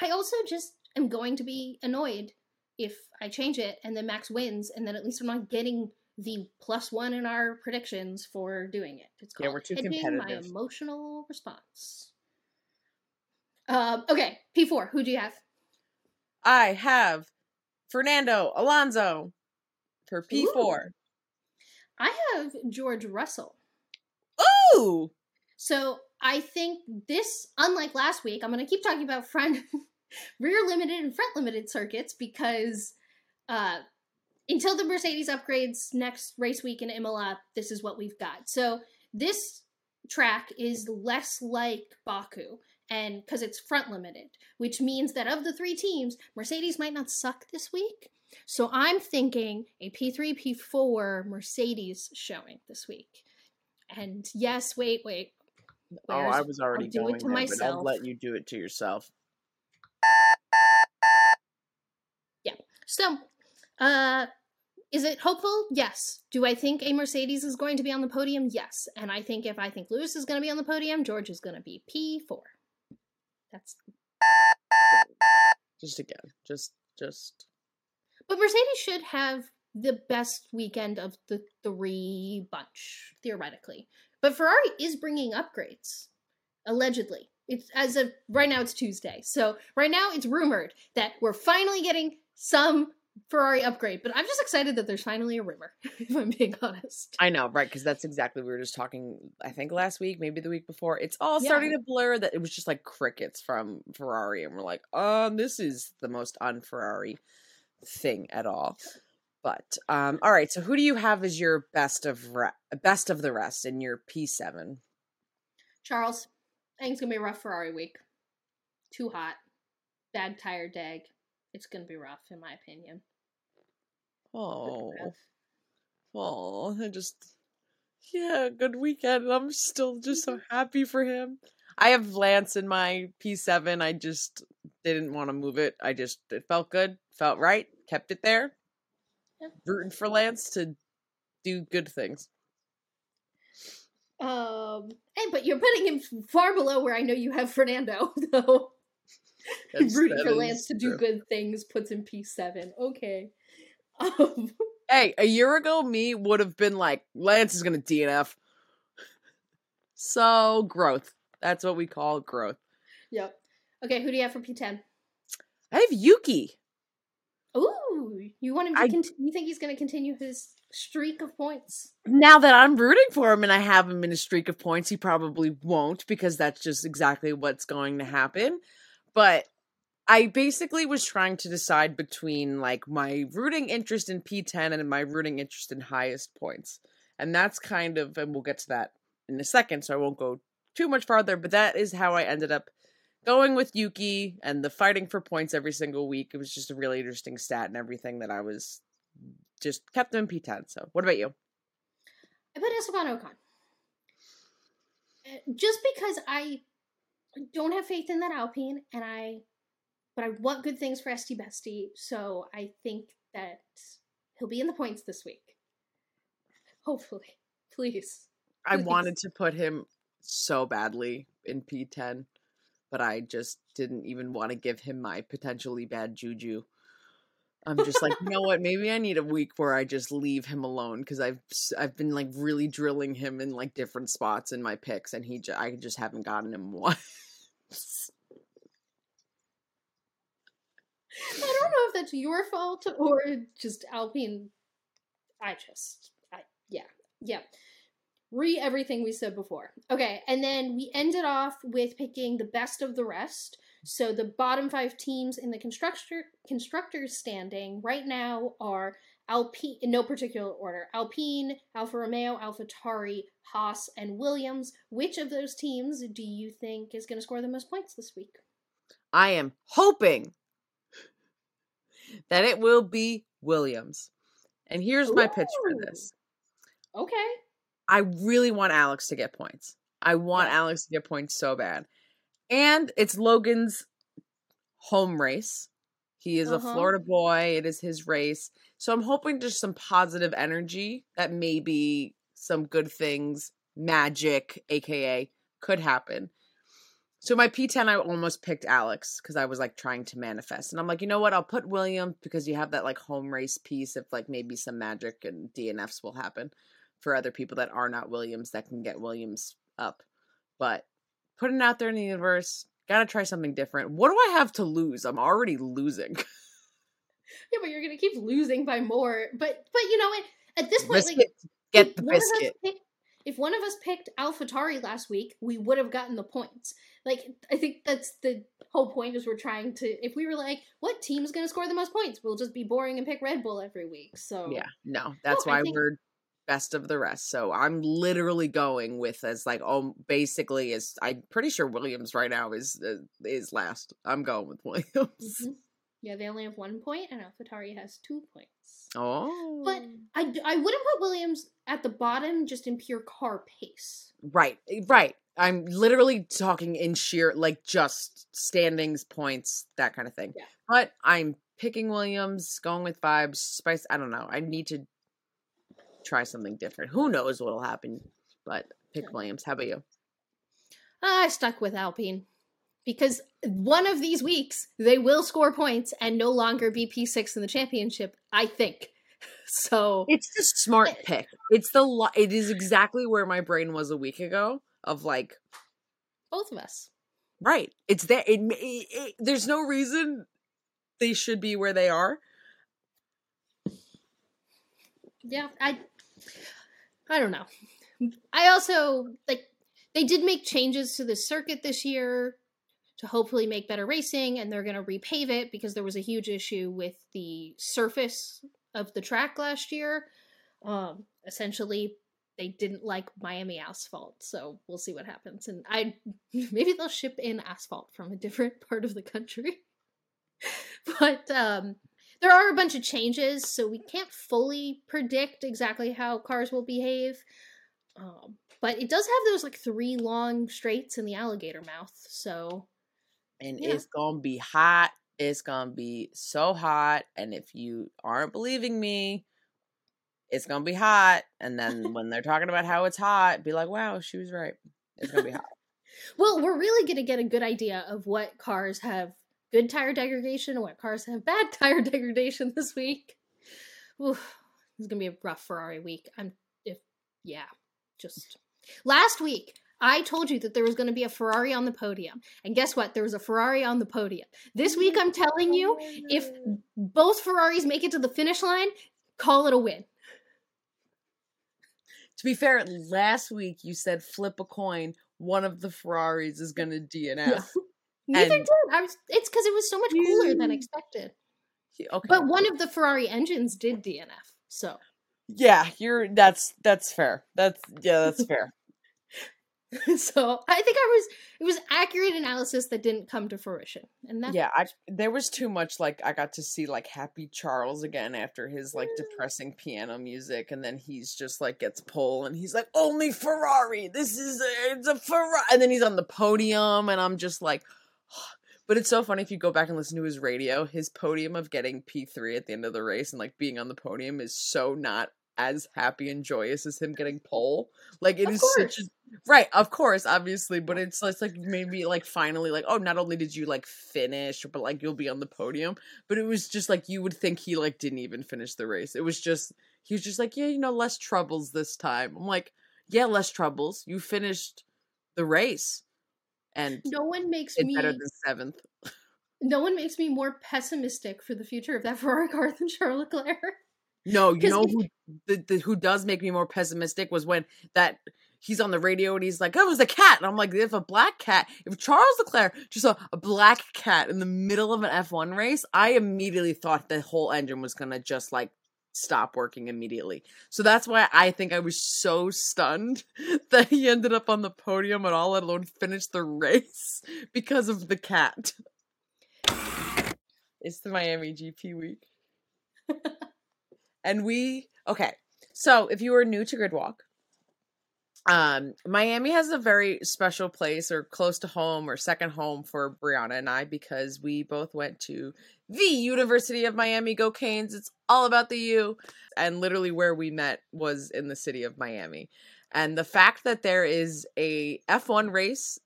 I also just am going to be annoyed if I change it and then Max wins, and then at least I'm not getting the plus one in our predictions for doing it. It's Yeah, called we're too hedging my emotional response. Um, okay, P4, who do you have? I have Fernando Alonso for P4. I have George Russell. So I think this, unlike last week, I'm going to keep talking about front, rear limited and front limited circuits because uh, until the Mercedes upgrades next race week in Imola, this is what we've got. So this track is less like Baku, and because it's front limited, which means that of the three teams, Mercedes might not suck this week. So I'm thinking a P3, P4 Mercedes showing this week. And yes, wait, wait. Oh, I was already I'll do it going to there, but I'll myself. let you do it to yourself. Yeah. So, uh, is it hopeful? Yes. Do I think a Mercedes is going to be on the podium? Yes. And I think if I think Lewis is going to be on the podium, George is going to be P4. That's. Just again. Just just But Mercedes should have the best weekend of the three bunch, theoretically. But Ferrari is bringing upgrades, allegedly. It's as of right now. It's Tuesday, so right now it's rumored that we're finally getting some Ferrari upgrade. But I'm just excited that there's finally a rumor. If I'm being honest. I know, right? Because that's exactly we were just talking. I think last week, maybe the week before. It's all Yeah. starting to blur. That it was just like crickets from Ferrari, and we're like, um, this is the most un-Ferrari thing at all. But um, all right. So who do you have as your best of re- best of the rest in your P seven? Charles, I think it's gonna be a rough Ferrari week. Too hot, bad tire deg. It's gonna be rough, in my opinion. Oh, oh, I just yeah, good weekend. I'm still just so happy for him. I have Lance in my P7. I just didn't want to move it. I just it felt good, felt right, kept it there. Yeah. Rooting for Lance to do good things. Um, and but you're putting him far below where I know you have Fernando, though. Rooting for Lance to do true. good things puts him P7. Okay. Um, Hey, a year ago, me would have been like, Lance is gonna DNF. So growth. That's what we call growth. yep. Okay, who do you have for P10? I have Yuki. You want him to? I- Cont- you think he's going to continue his streak of points? now that I'm rooting for him and I have him in a streak of points, he probably won't because that's just exactly what's going to happen. But I basically was trying to decide between like my rooting interest in P10 and my rooting interest in highest points. And that's kind of, and we'll get to that in a second, so I won't go too much farther, but that is how I ended up going with Yuki and the fighting for points every single week. It was just a really interesting stat and everything that I was just kept him in P10. So, what about you? I put Esteban Ocon. Uh, Just because I don't have faith in that Alpine, and I, but I want good things for Esty Bestie, so I think that he'll be in the points this week. Hopefully, please. I wanted to put him so badly in P10, but I just didn't even want to give him my potentially bad juju. I'm just like, you know what? Maybe I need a week where I just leave him alone because I've I've been like really drilling him in like different spots in my picks, and he j- I just haven't gotten him once. I don't know if that's your fault or just Alpine. I just, I, yeah, yeah. Re everything we said before. Okay, and then we ended off with picking the best of the rest. So the bottom five teams in the constructor constructors standing right now are Alpine in no particular order. Alpine, Alfa Romeo, AlphaTauri, Haas, and Williams. Which of those teams do you think is going to score the most points this week? I am hoping that it will be Williams. And here's my pitch for this. Okay. I really want Alex to get points. I want Yeah. Alex to get points so bad. And it's Logan's home race. He is Uh-huh. a Florida boy. It is his race. So I'm hoping just some positive energy that maybe some good things magic, aka could happen. So my P10, I almost picked Alex because I was like trying to manifest, and I'm like, you know what? I'll put William because you have that like home race piece if like maybe some magic and DNFs will happen for other people that are not Williams that can get Williams up. But putting it out there in the universe, gotta try something different. What do I have to lose? I'm already losing. Yeah, but you're gonna keep losing by more. But but you know what? At this point, like Get the biscuit. picked- if one of us picked AlphaTauri last week, we would have gotten the points. Like I think that's the whole point is we're trying to. If we were like, what team's going to score the most points? We'll just be boring and pick Red Bull every week. So Yeah, no, that's why think- we're best of the rest. So I'm literally going with as like oh, basically as I'm pretty sure Williams right now is uh, is last. I'm going with Williams. Mhm. yeah, they only have one point, and AlphaTauri has two points. Oh, but I I wouldn't put Williams at the bottom just in pure car pace. right, eh, right. I'm literally talking in sheer like just standings, points, that kind of thing. Yeah. But I'm picking Williams, going with vibes, spice. I don't know. I need to try something different. Who knows what'll happen? But pick Williams. How about you? I stuck with Alpine because one of these weeks they will score points and no longer be P6 in the championship, I think. So, It's the smart eh, pick. It's the lo- it is exactly where my brain was a week ago of like both of us. right. It's there. it, it, it there's no reason they should be where they are. Yeah, I I don't know. I also like they did make changes to the circuit this year to hopefully make better racing and they're going to repave it because there was a huge issue with the surface of the track last year. Um essentially they didn't like Miami asphalt, so we'll see what happens. And I maybe they'll ship in asphalt from a different part of the country. but um there are a bunch of changes, so we can't fully predict exactly how cars will behave. Um, but it does have those like three long straights in the alligator mouth, so And Yeah. it's gonna be hot. It's gonna be so hot. And if you aren't believing me, it's gonna be hot. And then when they're talking about how it's hot, be like, wow, she was right. It's gonna be hot. well, we're really gonna get a good idea of what cars have good tire degradation and what cars have bad tire degradation this week. Oof, is gonna be a rough Ferrari week. I'm if yeah, just last week. I told you that there was going to be a Ferrari on the podium. And guess what? There was a Ferrari on the podium. This week, I'm telling you, if both Ferraris make it to the finish line, call it a win. To be fair, last week you said flip a coin. One of the Ferraris is gonna DNF. Neither And- did. I was. It's because it was so much cooler than expected. Okay, But one of the Ferrari engines did DNF. So yeah, you're. That's that's fair. That's yeah, that's fair. so I think I was it was accurate analysis that didn't come to fruition. And that yeah, I there was too much. Like I got to see like Happy Charles again after his like depressing piano music, and then he's just like gets pulled, and he's like, "Only Ferrari. This is a, it's a Ferrari." And then he's on the podium, and I'm just like. But it's so funny if you go back and listen to his radio, his podium of getting P3 at the end of the race and like being on the podium is so not as happy and joyous as him getting pole. Like it Of is such a right, of course, obviously, but it's it's like maybe like finally like oh, not only did you like finish, but like you'll be on the podium. But it was just like you would think he like didn't even finish the race. It was just he was just like yeah, you know, less troubles this time. I'm like yeah, less troubles. You finished the race, and no one makes me better than seventh. no one makes me more pessimistic for the future of that Ferrari car than Charles Leclerc. No, you know who the, the who does make me more pessimistic was when that he's on the radio and he's like, "Oh, it was a cat," and I'm like, "If a black cat, if Charles Leclerc just saw a black cat in the middle of an F1 race, I immediately thought the whole engine was gonna just like stop working immediately." So that's why I think I was so stunned that he ended up on the podium and all let alone finish the race because of the cat. It's the Miami GP week. and we okay. So if you are new to Grid Walk, um, Miami has a very special place or close to home or second home for Brianna and I because we both went to the University of Miami Go Canes. It's all about the U. And literally where we met was in the city of Miami. And the fact that there is a F1 race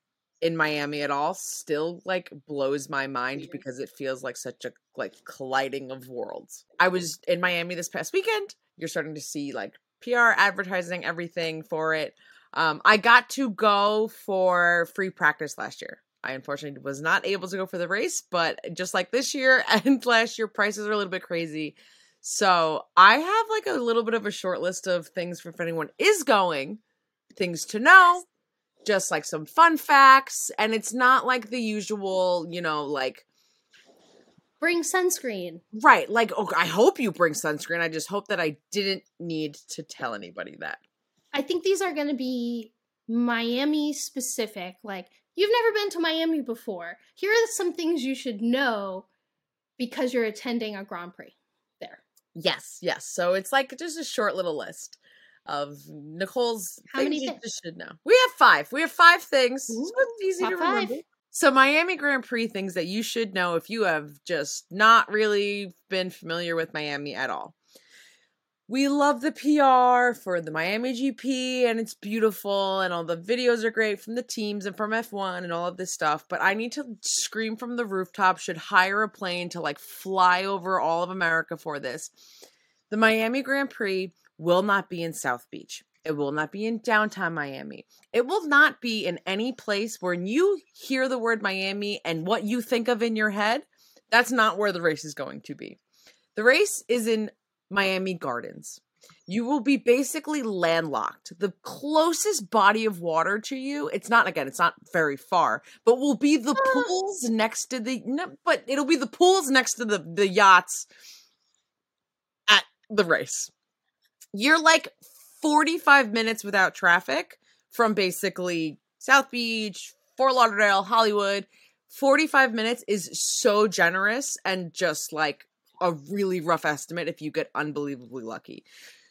in Miami at all still like blows my mind because it feels like such a like colliding of worlds. I was in Miami this past weekend. You're starting to see like PR advertising everything for it. Um, I got to go for free practice last year. I unfortunately was not able to go for the race, but just like this year and last year, prices are a little bit crazy. So I have like a little bit of a short list of things for if anyone is going, things to know, just like some fun facts. And it's not like the usual, you know, like Bring sunscreen. right, like oh, I hope you bring sunscreen. I just hope that I didn't need to tell anybody that. I think these are going to be Miami specific. Like, you've never been to Miami before. Here are some things you should know because you're attending a Grand Prix there. Yes, yes. So it's like just a short little list of Nicole's How things many you should know. We have five. We have five things. Ooh, so it's easy to five. So Miami Grand Prix things that you should know if you have just not really been familiar with Miami at all. We love the PR for the Miami GP and it's beautiful and all the videos are great from the teams and from F1 and all of this stuff, but I need to scream from the rooftop should hire a plane to like fly over all of America for this. The Miami Grand Prix will not be in South Beach. It will not be in downtown Miami. It will not be in any place where you hear the word Miami and what you think of in your head. That's not where the race is going to be. The race is in Miami Gardens. You will be basically landlocked. The closest body of water to you, it's not again, it's not very far, but will be the Ah. pools next to the no, but it'll be the pools next to the the yachts at the race. You're like 45 minutes without traffic from basically South Beach, Fort Lauderdale, Hollywood. 45 minutes is so generous and just like a really rough estimate if you get unbelievably lucky.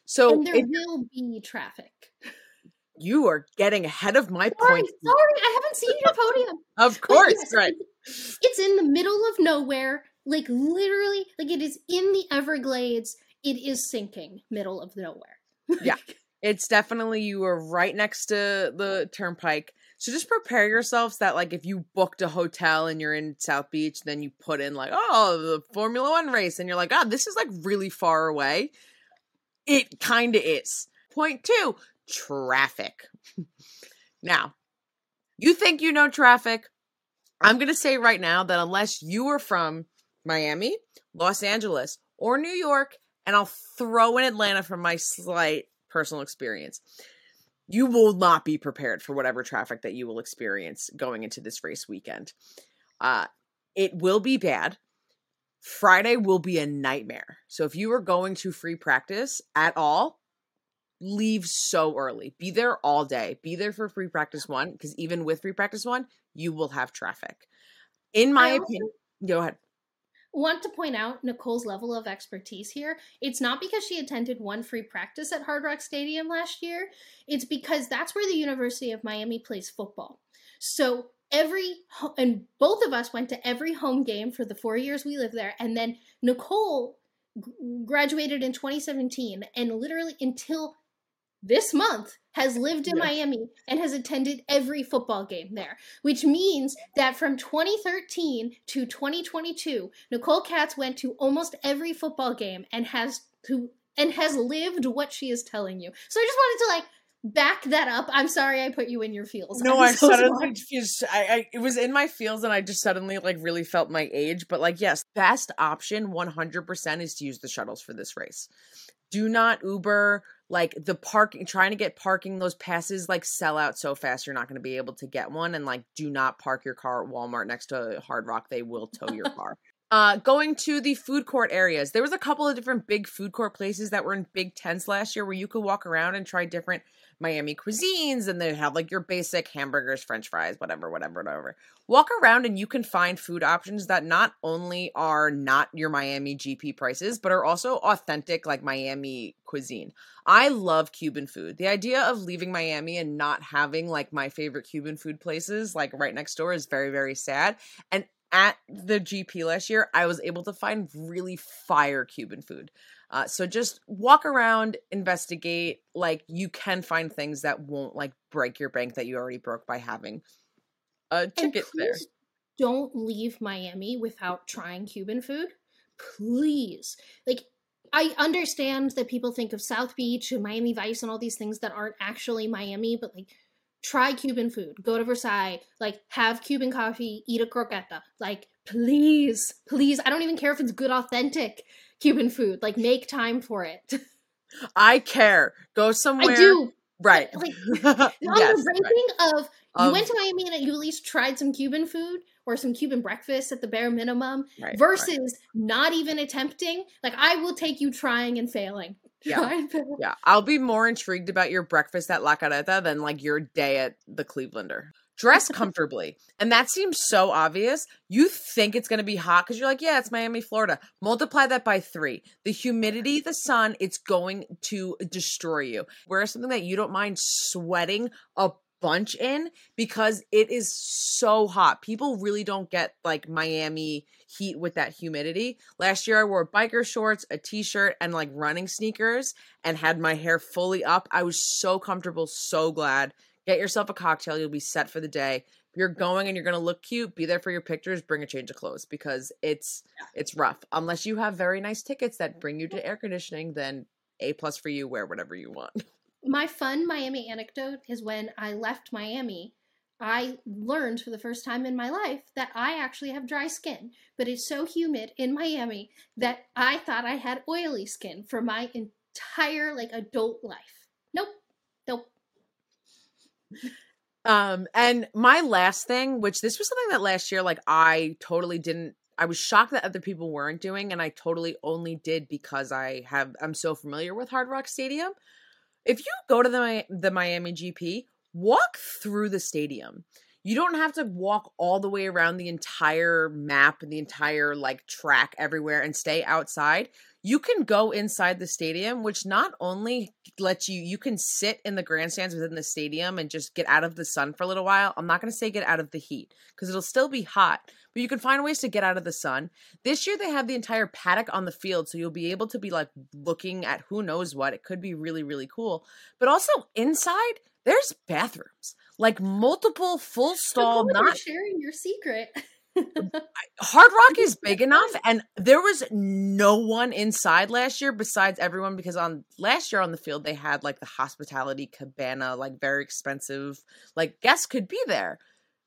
So and there if will be traffic. you are getting ahead of my Sorry, point. sorry, I haven't seen your podium. Of course, yes, right. It's, it's in the middle of nowhere, like literally, like it is in the Everglades. It is sinking, middle of nowhere. Yeah. It's definitely you are right next to the turnpike. So just prepare yourselves that like if you booked a hotel and you're in South Beach, then you put in like, oh, the Formula One race, and you're like, oh, this is like really far away. It kind of is. Point two, traffic. now, you think you know traffic. I'm to say right now that unless you are from Miami, Los Angeles, or New York, and I'll throw in Atlanta for my slight personal experience, you will not be prepared for whatever traffic that you will experience going into this race weekend. Uh, it will be bad. Friday will be a nightmare. So if you are going to free practice at all, leave so early. Be there all day. Be there for free practice one because even with free practice one, you will have traffic. In my I also- opinion, go ahead. Want to point out Nicole's level of expertise here. It's not because she attended one free practice at Hard Rock Stadium last year. It's because that's where the University of Miami plays football. So every and both of us went to every home game for the 4 years we lived there and then Nicole graduated in 2017 and literally until this month has lived in Yeah. Miami and has attended every football game there, which means that from 2013 to 2022, Nicole Katz went to almost every football game and has to and has lived what she is telling you. So I just wanted to like back that up. I'm sorry I put you in your feels. No, I'm I so suddenly just I, I it was in my feels and I just suddenly like really felt my age. But like, yes, best option 100% is to use the shuttles for this race. Do not Uber. Like the parking, trying to get parking, those passes like sell out so fast you're not going to be able to get one. And like, do not park your car at Walmart next to Hard Rock. They will tow your car. Uh, going to the food court areas. There was a couple of different big food court places that were in big tents last year where you could walk around and try different Miami cuisines and they have like your basic hamburgers, french fries, whatever, whatever, whatever. Walk around and you can find food options that not only are not your Miami GP prices, but are also authentic like Miami cuisine. I love Cuban food. The idea of leaving Miami and not having like my favorite Cuban food places like right next door is very, very sad. And at the GP last year, I was able to find really fire Cuban food. Uh, so just walk around, investigate. Like you can find things that won't like break your bank that you already broke by having a ticket there. don't leave Miami without trying Cuban food. Please. Like, I understand that people think of South Beach and Miami Vice and all these things that aren't actually Miami, but like, try Cuban food. Go to Versailles. Like, have Cuban coffee. Eat a croqueta. Like, please, please. I don't even care if it's good, authentic Cuban food. Like, make time for it. I care. Go somewhere. I do. Right. Like, yes. on the right. ranking of you Of- went to Miami and you at least tried some Cuban food or some Cuban breakfast at the bare minimum right, right. versus not even attempting. Like I will take you trying and failing. Yeah. Try and fail. Yeah, I'll be more intrigued about your breakfast at La Carreta than like your day at the Clevelander. Dress comfortably. and that seems so obvious. You think it's going to be hot because you're like, yeah, it's Miami, Florida. Multiply that by three. The humidity, the sun, it's going to destroy you. Wear something that you don't mind sweating a bunch in because it is so hot. People really don't get like Miami heat with that humidity. Last year I wore biker shorts, a t-shirt and like running sneakers and had my hair fully up. I was so comfortable, so glad. Get yourself a cocktail, you'll be set for the day. If you're going and you're going to look cute, be there for your pictures, bring a change of clothes because it's it's rough. Unless you have very nice tickets that bring you to air conditioning, then A plus for you, wear whatever you want. My fun Miami anecdote is when I left Miami, I learned for the first time in my life that I actually have dry skin, but it's so humid in Miami that I thought I had oily skin for my entire like adult life. Nope. Nope. Um, and my last thing, which this was something that last year, like I totally didn't. I was shocked that other people weren't doing, and I totally only did because I have. I'm so familiar with Hard Rock Stadium. If you go to the the Miami GP, walk through the stadium. You don't have to walk all the way around the entire map and the entire like track everywhere and stay outside. You can go inside the stadium, which not only lets you you can sit in the grandstands within the stadium and just get out of the sun for a little while. I'm not going to say get out of the heat because it'll still be hot, but you can find ways to get out of the sun. This year they have the entire paddock on the field, so you'll be able to be like looking at who knows what. It could be really really cool. But also inside there's bathrooms. Like multiple full stall, not sharing your secret. Hard Rock is big enough, and there was no one inside last year besides everyone because on last year on the field they had like the hospitality cabana, like very expensive, like guests could be there.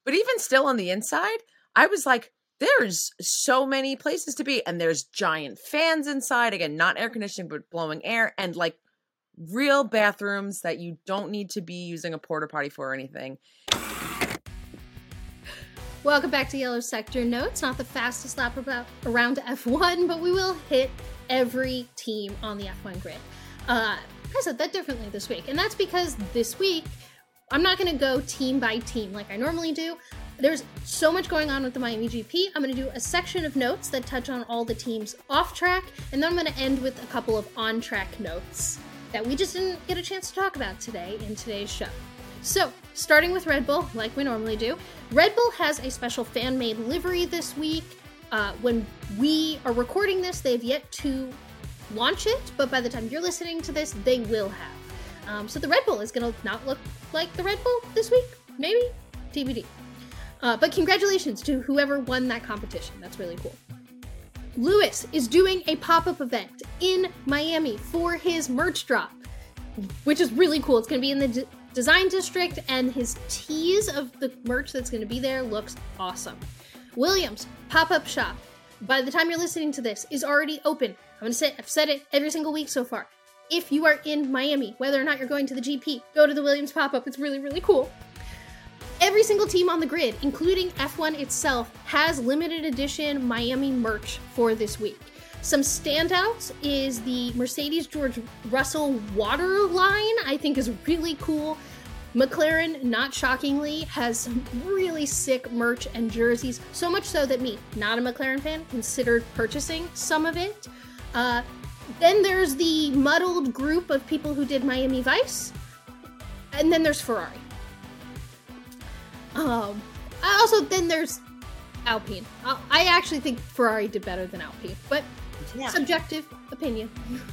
But even still on the inside, I was like, there's so many places to be, and there's giant fans inside. Again, not air conditioning, but blowing air, and like real bathrooms that you don't need to be using a porta potty for or anything. Welcome back to Yellow Sector Notes. Not the fastest lap around F1, but we will hit every team on the F1 grid. Uh, I said that differently this week, and that's because this week I'm not going to go team by team like I normally do. There's so much going on with the Miami GP. I'm going to do a section of notes that touch on all the teams off track, and then I'm going to end with a couple of on track notes that we just didn't get a chance to talk about today in today's show. So, starting with Red Bull, like we normally do, Red Bull has a special fan made livery this week. Uh, when we are recording this, they've yet to launch it, but by the time you're listening to this, they will have. Um, so, the Red Bull is going to not look like the Red Bull this week, maybe? TBD. Uh, but congratulations to whoever won that competition. That's really cool. Lewis is doing a pop up event in Miami for his merch drop, which is really cool. It's going to be in the d- design district, and his tease of the merch that's going to be there looks awesome. Williams pop up shop. By the time you're listening to this, is already open. I'm going to say I've said it every single week so far. If you are in Miami, whether or not you're going to the GP, go to the Williams pop up. It's really really cool. Every single team on the grid, including F1 itself, has limited edition Miami merch for this week. Some standouts is the Mercedes George Russell water line, I think is really cool. McLaren, not shockingly, has some really sick merch and jerseys, so much so that me, not a McLaren fan, considered purchasing some of it. Uh, then there's the muddled group of people who did Miami Vice, and then there's Ferrari. Um, also, then there's Alpine. Uh, I actually think Ferrari did better than Alpine, but Yeah. subjective opinion.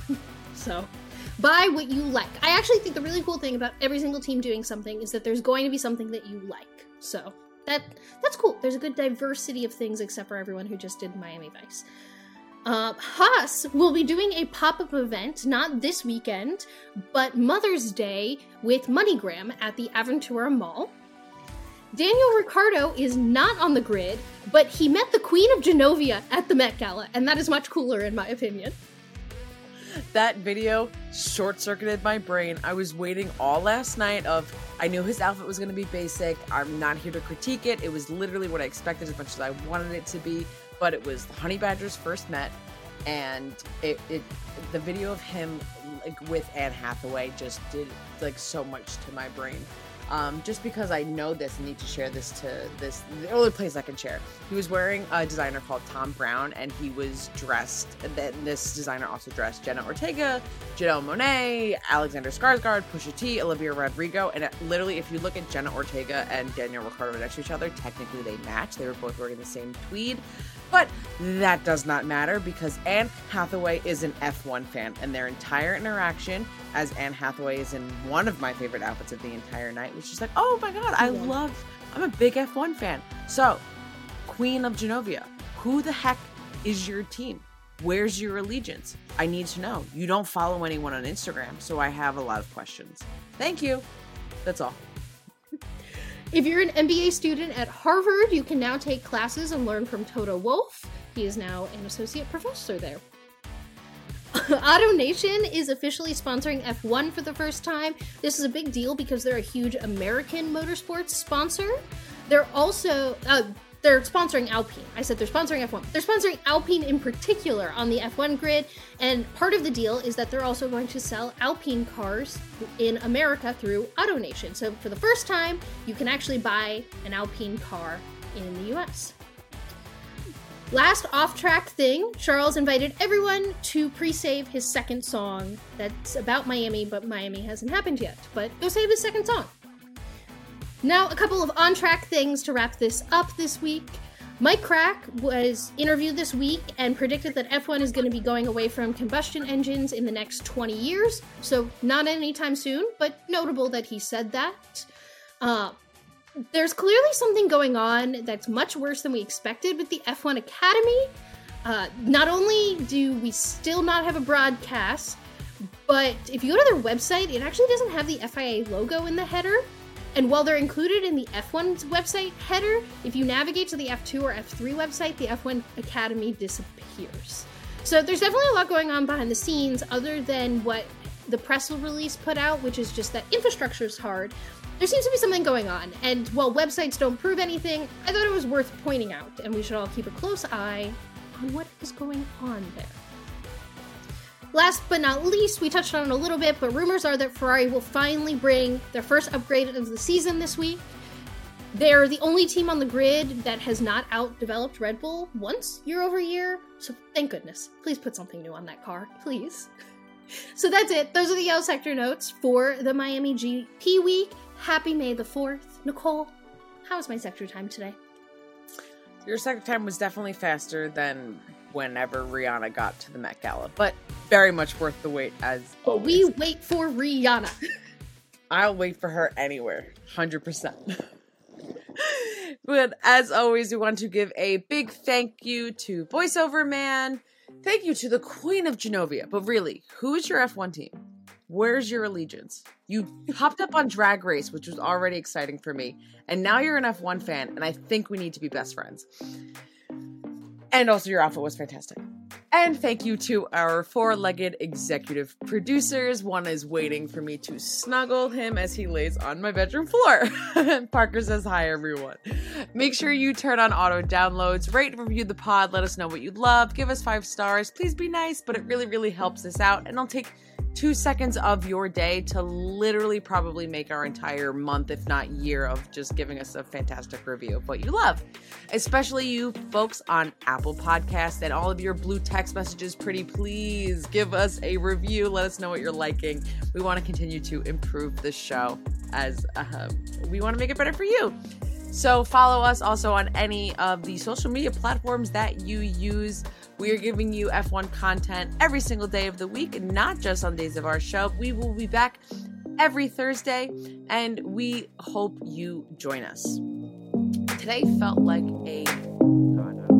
so, buy what you like. I actually think the really cool thing about every single team doing something is that there's going to be something that you like. So that that's cool. There's a good diversity of things, except for everyone who just did Miami Vice. Uh, Haas will be doing a pop up event, not this weekend, but Mother's Day with MoneyGram at the Aventura Mall. Daniel Ricciardo is not on the grid, but he met the Queen of Genovia at the Met Gala, and that is much cooler in my opinion. That video short circuited my brain. I was waiting all last night of I knew his outfit was going to be basic. I'm not here to critique it. It was literally what I expected as much as I wanted it to be, but it was the Honey Badgers first met and it, it the video of him like with Anne Hathaway just did like so much to my brain. Um, just because I know this and need to share this to this the only place I can share. He was wearing a designer called Thom Browne, and he was dressed. Then this designer also dressed Jenna Ortega, Janelle Monáe, Alexander Skarsgård, Pusha T, Olivia Rodrigo, and it, literally, if you look at Jenna Ortega and Daniel Ricciardo next to each other, technically they match. They were both wearing the same tweed, but that does not matter because Anne Hathaway is an F1 fan, and their entire interaction, as Anne Hathaway is in one of my favorite outfits of the entire night, was just like, oh my god, I love, I'm a big F1 fan. So, Queen of Genovia, who the heck is your team? Where's your allegiance? I need to know. You don't follow anyone on Instagram, so I have a lot of questions. Thank you. That's all. If you're an MBA student at Harvard, you can now take classes and learn from Toto Wolff. He is now an associate professor there. AutoNation is officially sponsoring F1 for the first time. This is a big deal because they're a huge American motorsports sponsor. They're also uh, they're sponsoring Alpine. I said they're sponsoring F1. They're sponsoring Alpine in particular on the F1 grid, and part of the deal is that they're also going to sell Alpine cars in America through AutoNation. So for the first time, you can actually buy an Alpine car in the US. Last off track thing Charles invited everyone to pre save his second song that's about Miami, but Miami hasn't happened yet. But go save his second song. Now, a couple of on track things to wrap this up this week. Mike Krack was interviewed this week and predicted that F1 is going to be going away from combustion engines in the next 20 years. So, not anytime soon, but notable that he said that. Uh, there's clearly something going on that's much worse than we expected with the F1 Academy. Uh, not only do we still not have a broadcast, but if you go to their website, it actually doesn't have the FIA logo in the header. And while they're included in the F1's website header, if you navigate to the F2 or F3 website, the F1 Academy disappears. So there's definitely a lot going on behind the scenes other than what the press release put out, which is just that infrastructure is hard. There seems to be something going on, and while websites don't prove anything, I thought it was worth pointing out, and we should all keep a close eye on what is going on there. Last but not least, we touched on it a little bit, but rumors are that Ferrari will finally bring their first upgrade of the season this week. They're the only team on the grid that has not outdeveloped Red Bull once year over year, so thank goodness. Please put something new on that car, please. So that's it. Those are the yellow sector notes for the Miami GP week. Happy May the 4th. Nicole, how was my sector time today? Your sector time was definitely faster than whenever Rihanna got to the Met Gala, but very much worth the wait as always. We wait for Rihanna. I'll wait for her anywhere. 100%. but as always, we want to give a big thank you to Voiceover Man. Thank you to the Queen of Genovia. But really, who is your F1 team? Where's your allegiance? You hopped up on Drag Race, which was already exciting for me, and now you're an F1 fan, and I think we need to be best friends. And also, your outfit was fantastic. And thank you to our four legged executive producers. One is waiting for me to snuggle him as he lays on my bedroom floor. Parker says, Hi, everyone. Make sure you turn on auto downloads, rate and review the pod, let us know what you love, give us five stars. Please be nice, but it really, really helps us out. And I'll take two seconds of your day to literally probably make our entire month, if not year, of just giving us a fantastic review of what you love. Especially you folks on Apple Podcasts and all of your blue text messages. Pretty please give us a review. Let us know what you're liking. We want to continue to improve the show as uh, we want to make it better for you. So follow us also on any of the social media platforms that you use We are giving you F1 content every single day of the week, not just on days of our show. We will be back every Thursday, and we hope you join us. Today felt like a. Oh, no.